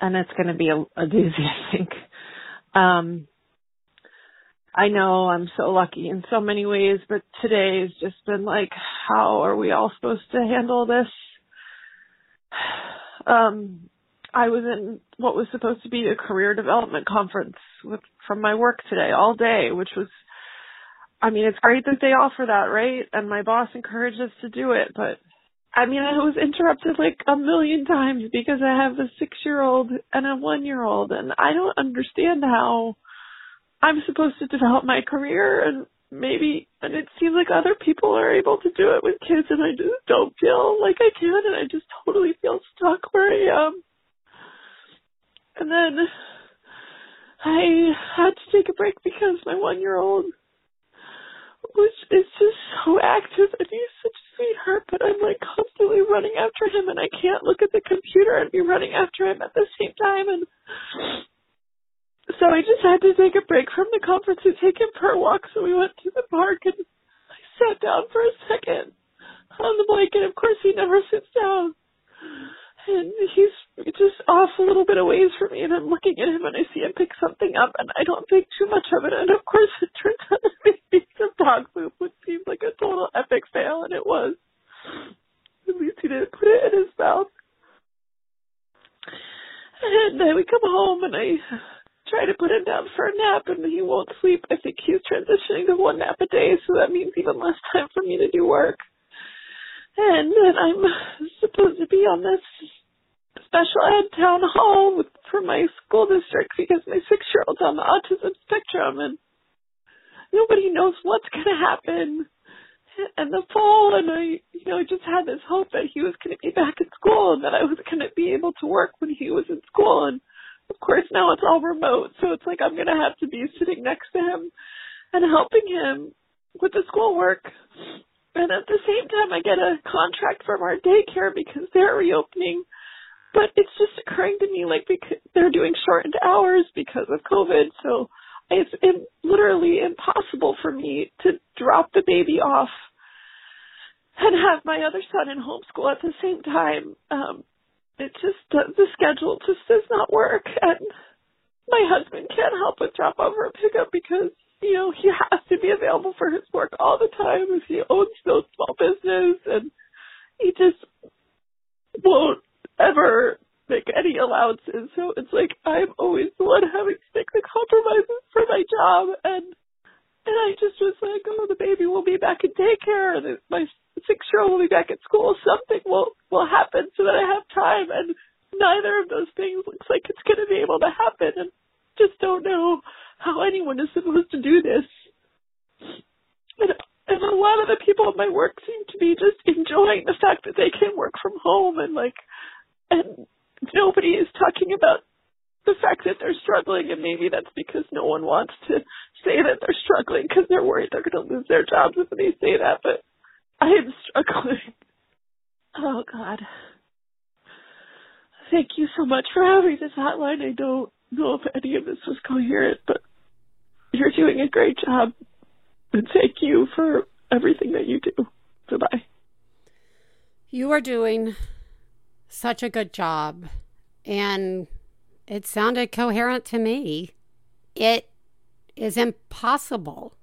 and it's going to be a, a doozy, I think. Um, I know I'm so lucky in so many ways, but today has just been like, how are we all supposed to handle this? Um, I was in what was supposed to be a career development conference with from my work today all day, which was I mean, it's great that they offer that, right? And my boss encouraged us to do it, but I mean, I was interrupted like a million times because I have a six year old and a one year old, and I don't understand how I'm supposed to develop my career and maybe, and it seems like other people are able to do it with kids, and I just don't feel like I can, and I just totally feel stuck where I am. And then I had to take a break because my one year old which is just so active and he's such a sweetheart, but I'm like constantly running after him and I can't look at the computer and be running after him at the same time and so I just had to take a break from the conference and take him for a walk so we went to the park and I sat down for a second on the blanket. Of course he never sits down and he's just off a little bit of ways from me and I'm looking at him and I see him pick something up and I don't think too much of it and of course it turns out to be some dog poop which seemed like a total epic fail and it was. At least he didn't put it in his mouth. And then we come home and I try to put him down for a nap and he won't sleep. I think he's transitioning to one nap a day so that means even less time for me to do work. And then I'm supposed to be on this special ed town hall with, for my school district because my six year old's on the autism spectrum and nobody knows what's going to happen in the fall and I, you know, just had this hope that he was going to be back in school and that I was going to be able to work when he was in school and of course now it's all remote so it's like I'm to have to be sitting next to him and helping him with the schoolwork and at the same time I get a contract from our daycare because they're reopening but it's just occurring to me like because they're doing shortened hours because of COVID. So it's in, literally impossible for me to drop the baby off and have my other son in homeschool at the same time. Um, it just the schedule just does not work, and my husband can't help but drop over and pick up because you know he has to be available for his work all the time as he owns no small business, and he just won't ever make any allowances. So it's like I'm always the one having to make the compromises for my job. And and I just was like, oh, the baby will be back in daycare, and my six-year-old will be back at school. Something will will happen so that I have time, and neither of those things looks like it's going to be able to happen. And just don't know how anyone is supposed to do this. And, and a lot of the people at my work seem to be just enjoying the fact that they can work from home and like and nobody is talking about the fact that they're struggling and maybe that's because no one wants to say that they're struggling because they're worried they're going to lose their jobs if they say that but i am struggling oh god thank you so much for having this hotline i don't know if any of this was coherent but you're doing a great job and thank you for everything that you do goodbye You are doing such a good job. And it sounded coherent to me. It is impossible.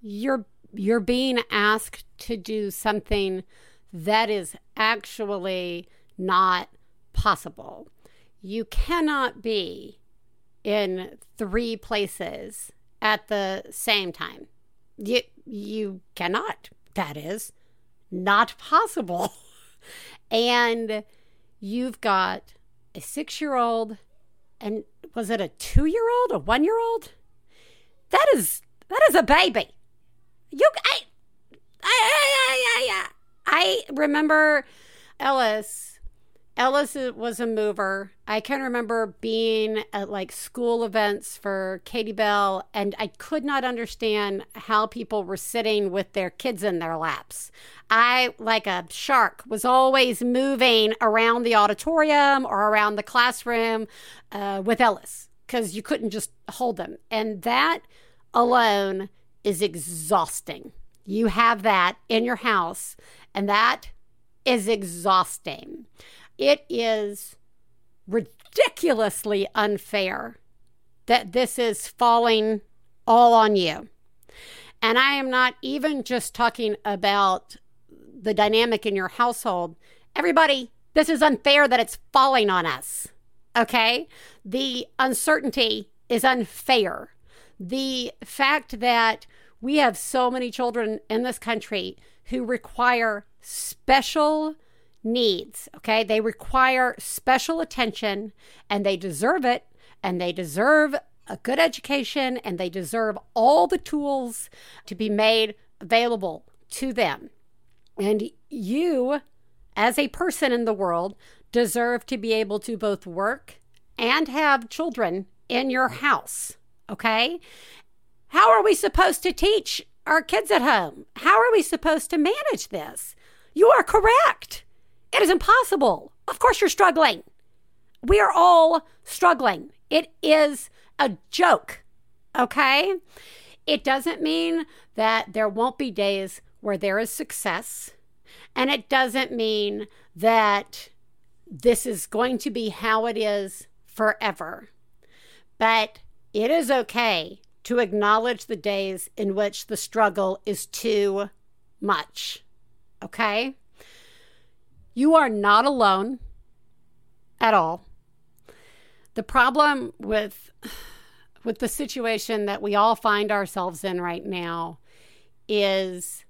You're you're being asked to do something that is actually not possible. You cannot be in three places at the same time. You you cannot. That is not possible. and you've got a six year old and was it a two year old a one year old that is that is a baby you I, I, I, I, I, remember Ellis. Ellis was a mover. I can remember being at like school events for Katie Bell, and I could not understand how people were sitting with their kids in their laps. I, like a shark, was always moving around the auditorium or around the classroom uh, with Ellis because you couldn't just hold them. And that alone is exhausting. You have that in your house, and that is exhausting. It is ridiculously unfair that this is falling all on you. And I am not even just talking about the dynamic in your household. Everybody, this is unfair that it's falling on us. Okay? The uncertainty is unfair. The fact that we have so many children in this country who require special needs, okay? They require special attention and they deserve it and they deserve a good education and they deserve all the tools to be made available to them. And you, as a person in the world, deserve to be able to both work and have children in your house, okay? How are we supposed to teach our kids at home? How are we supposed to manage this? You are correct. It is impossible. Of course, you're struggling. We are all struggling. It is a joke, okay? It doesn't mean that there won't be days where there is success. And it doesn't mean that this is going to be how it is forever. But it is okay to acknowledge the days in which the struggle is too much. Okay? You are not alone at all. The problem with with the situation that we all find ourselves in right now is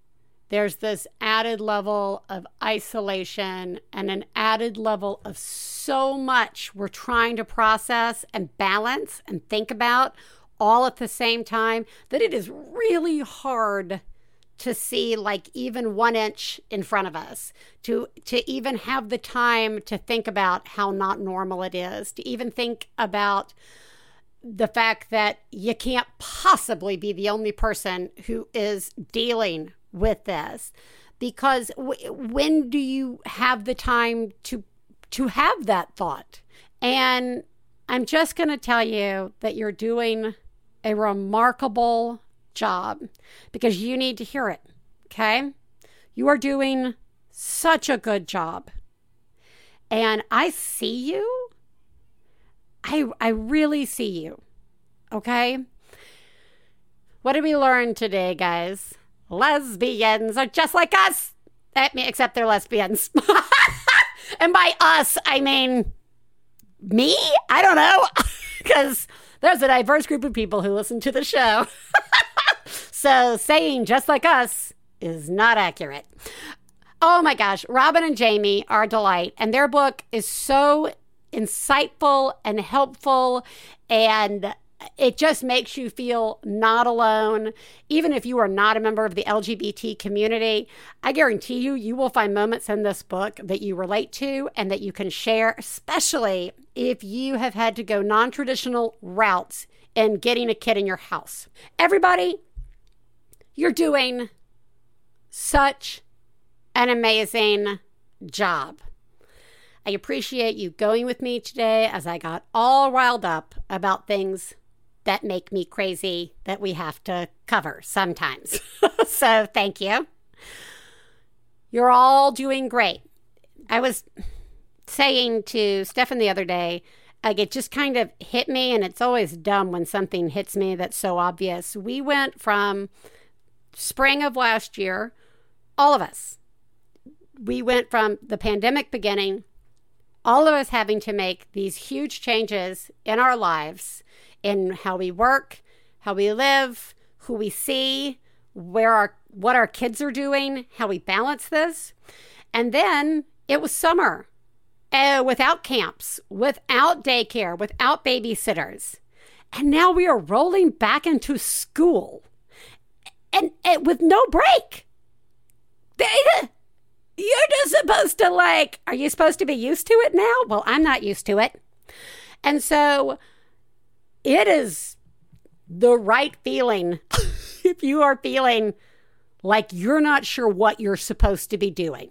there's this added level of isolation and an added level of so much we're trying to process and balance and think about all at the same time that it is really hard to see like even one inch in front of us to to even have the time to think about how not normal it is to even think about the fact that you can't possibly be the only person who is dealing with this because w- when do you have the time to to have that thought and i'm just going to tell you that you're doing a remarkable job because you need to hear it. Okay? You are doing such a good job. And I see you. I I really see you. Okay? What did we learn today, guys? Lesbians are just like us. Eh, except they're lesbians. and by us, I mean me? I don't know. Because there's a diverse group of people who listen to the show. so saying just like us is not accurate. Oh my gosh, Robin and Jaimie are a delight, and their book is so insightful and helpful and it just makes you feel not alone. Even if you are not a member of the LGBT community, I guarantee you, you will find moments in this book that you relate to and that you can share, especially if you have had to go non traditional routes in getting a kid in your house. Everybody, you're doing such an amazing job. I appreciate you going with me today as I got all riled up about things that make me crazy that we have to cover sometimes. so thank you. You're all doing great. I was saying to Stefan the other day, like it just kind of hit me, and it's always dumb when something hits me that's so obvious. We went from spring of last year, all of us, we went from the pandemic beginning, all of us having to make these huge changes in our lives in how we work, how we live, who we see, where our what our kids are doing, how we balance this. And then it was summer. Uh, without camps, without daycare, without babysitters. And now we are rolling back into school and, and with no break. You're just supposed to like, are you supposed to be used to it now? Well, I'm not used to it. And so it is the right feeling if you are feeling like you're not sure what you're supposed to be doing.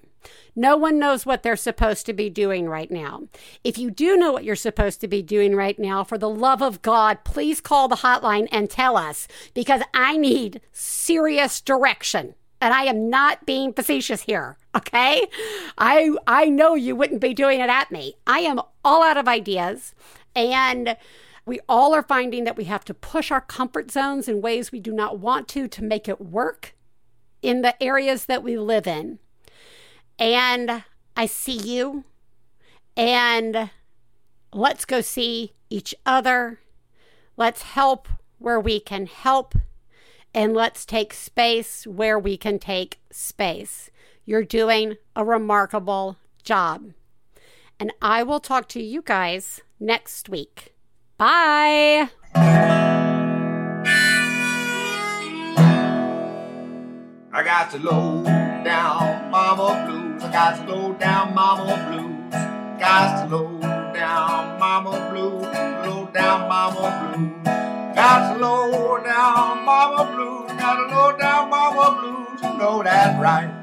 No one knows what they're supposed to be doing right now. If you do know what you're supposed to be doing right now, for the love of God, please call the hotline and tell us because I need serious direction. And I am not being facetious here, okay? I I know you wouldn't be doing it at me. I am all out of ideas and we all are finding that we have to push our comfort zones in ways we do not want to to make it work in the areas that we live in. And I see you. And let's go see each other. Let's help where we can help. And let's take space where we can take space. You're doing a remarkable job. And I will talk to you guys next week. Bye. I got to low down mama blues. I got to low down mama blues. Got to low down mama blues. Low down mama blues. Got to low down mama blues. Got to low down mama blues. You know that's right.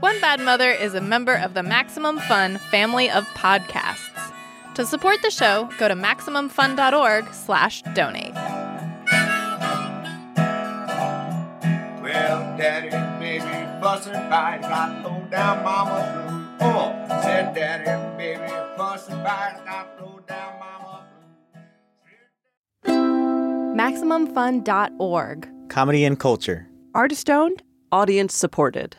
One Bad Mother is a member of the Maximum Fun family of podcasts. To support the show, go to MaximumFun.org slash donate. Well, daddy, baby, fussing fight, got low down mama blues. Oh, said daddy, baby, fussing fight, got low down mama MaximumFun.org. Comedy and culture. Artist owned, audience supported.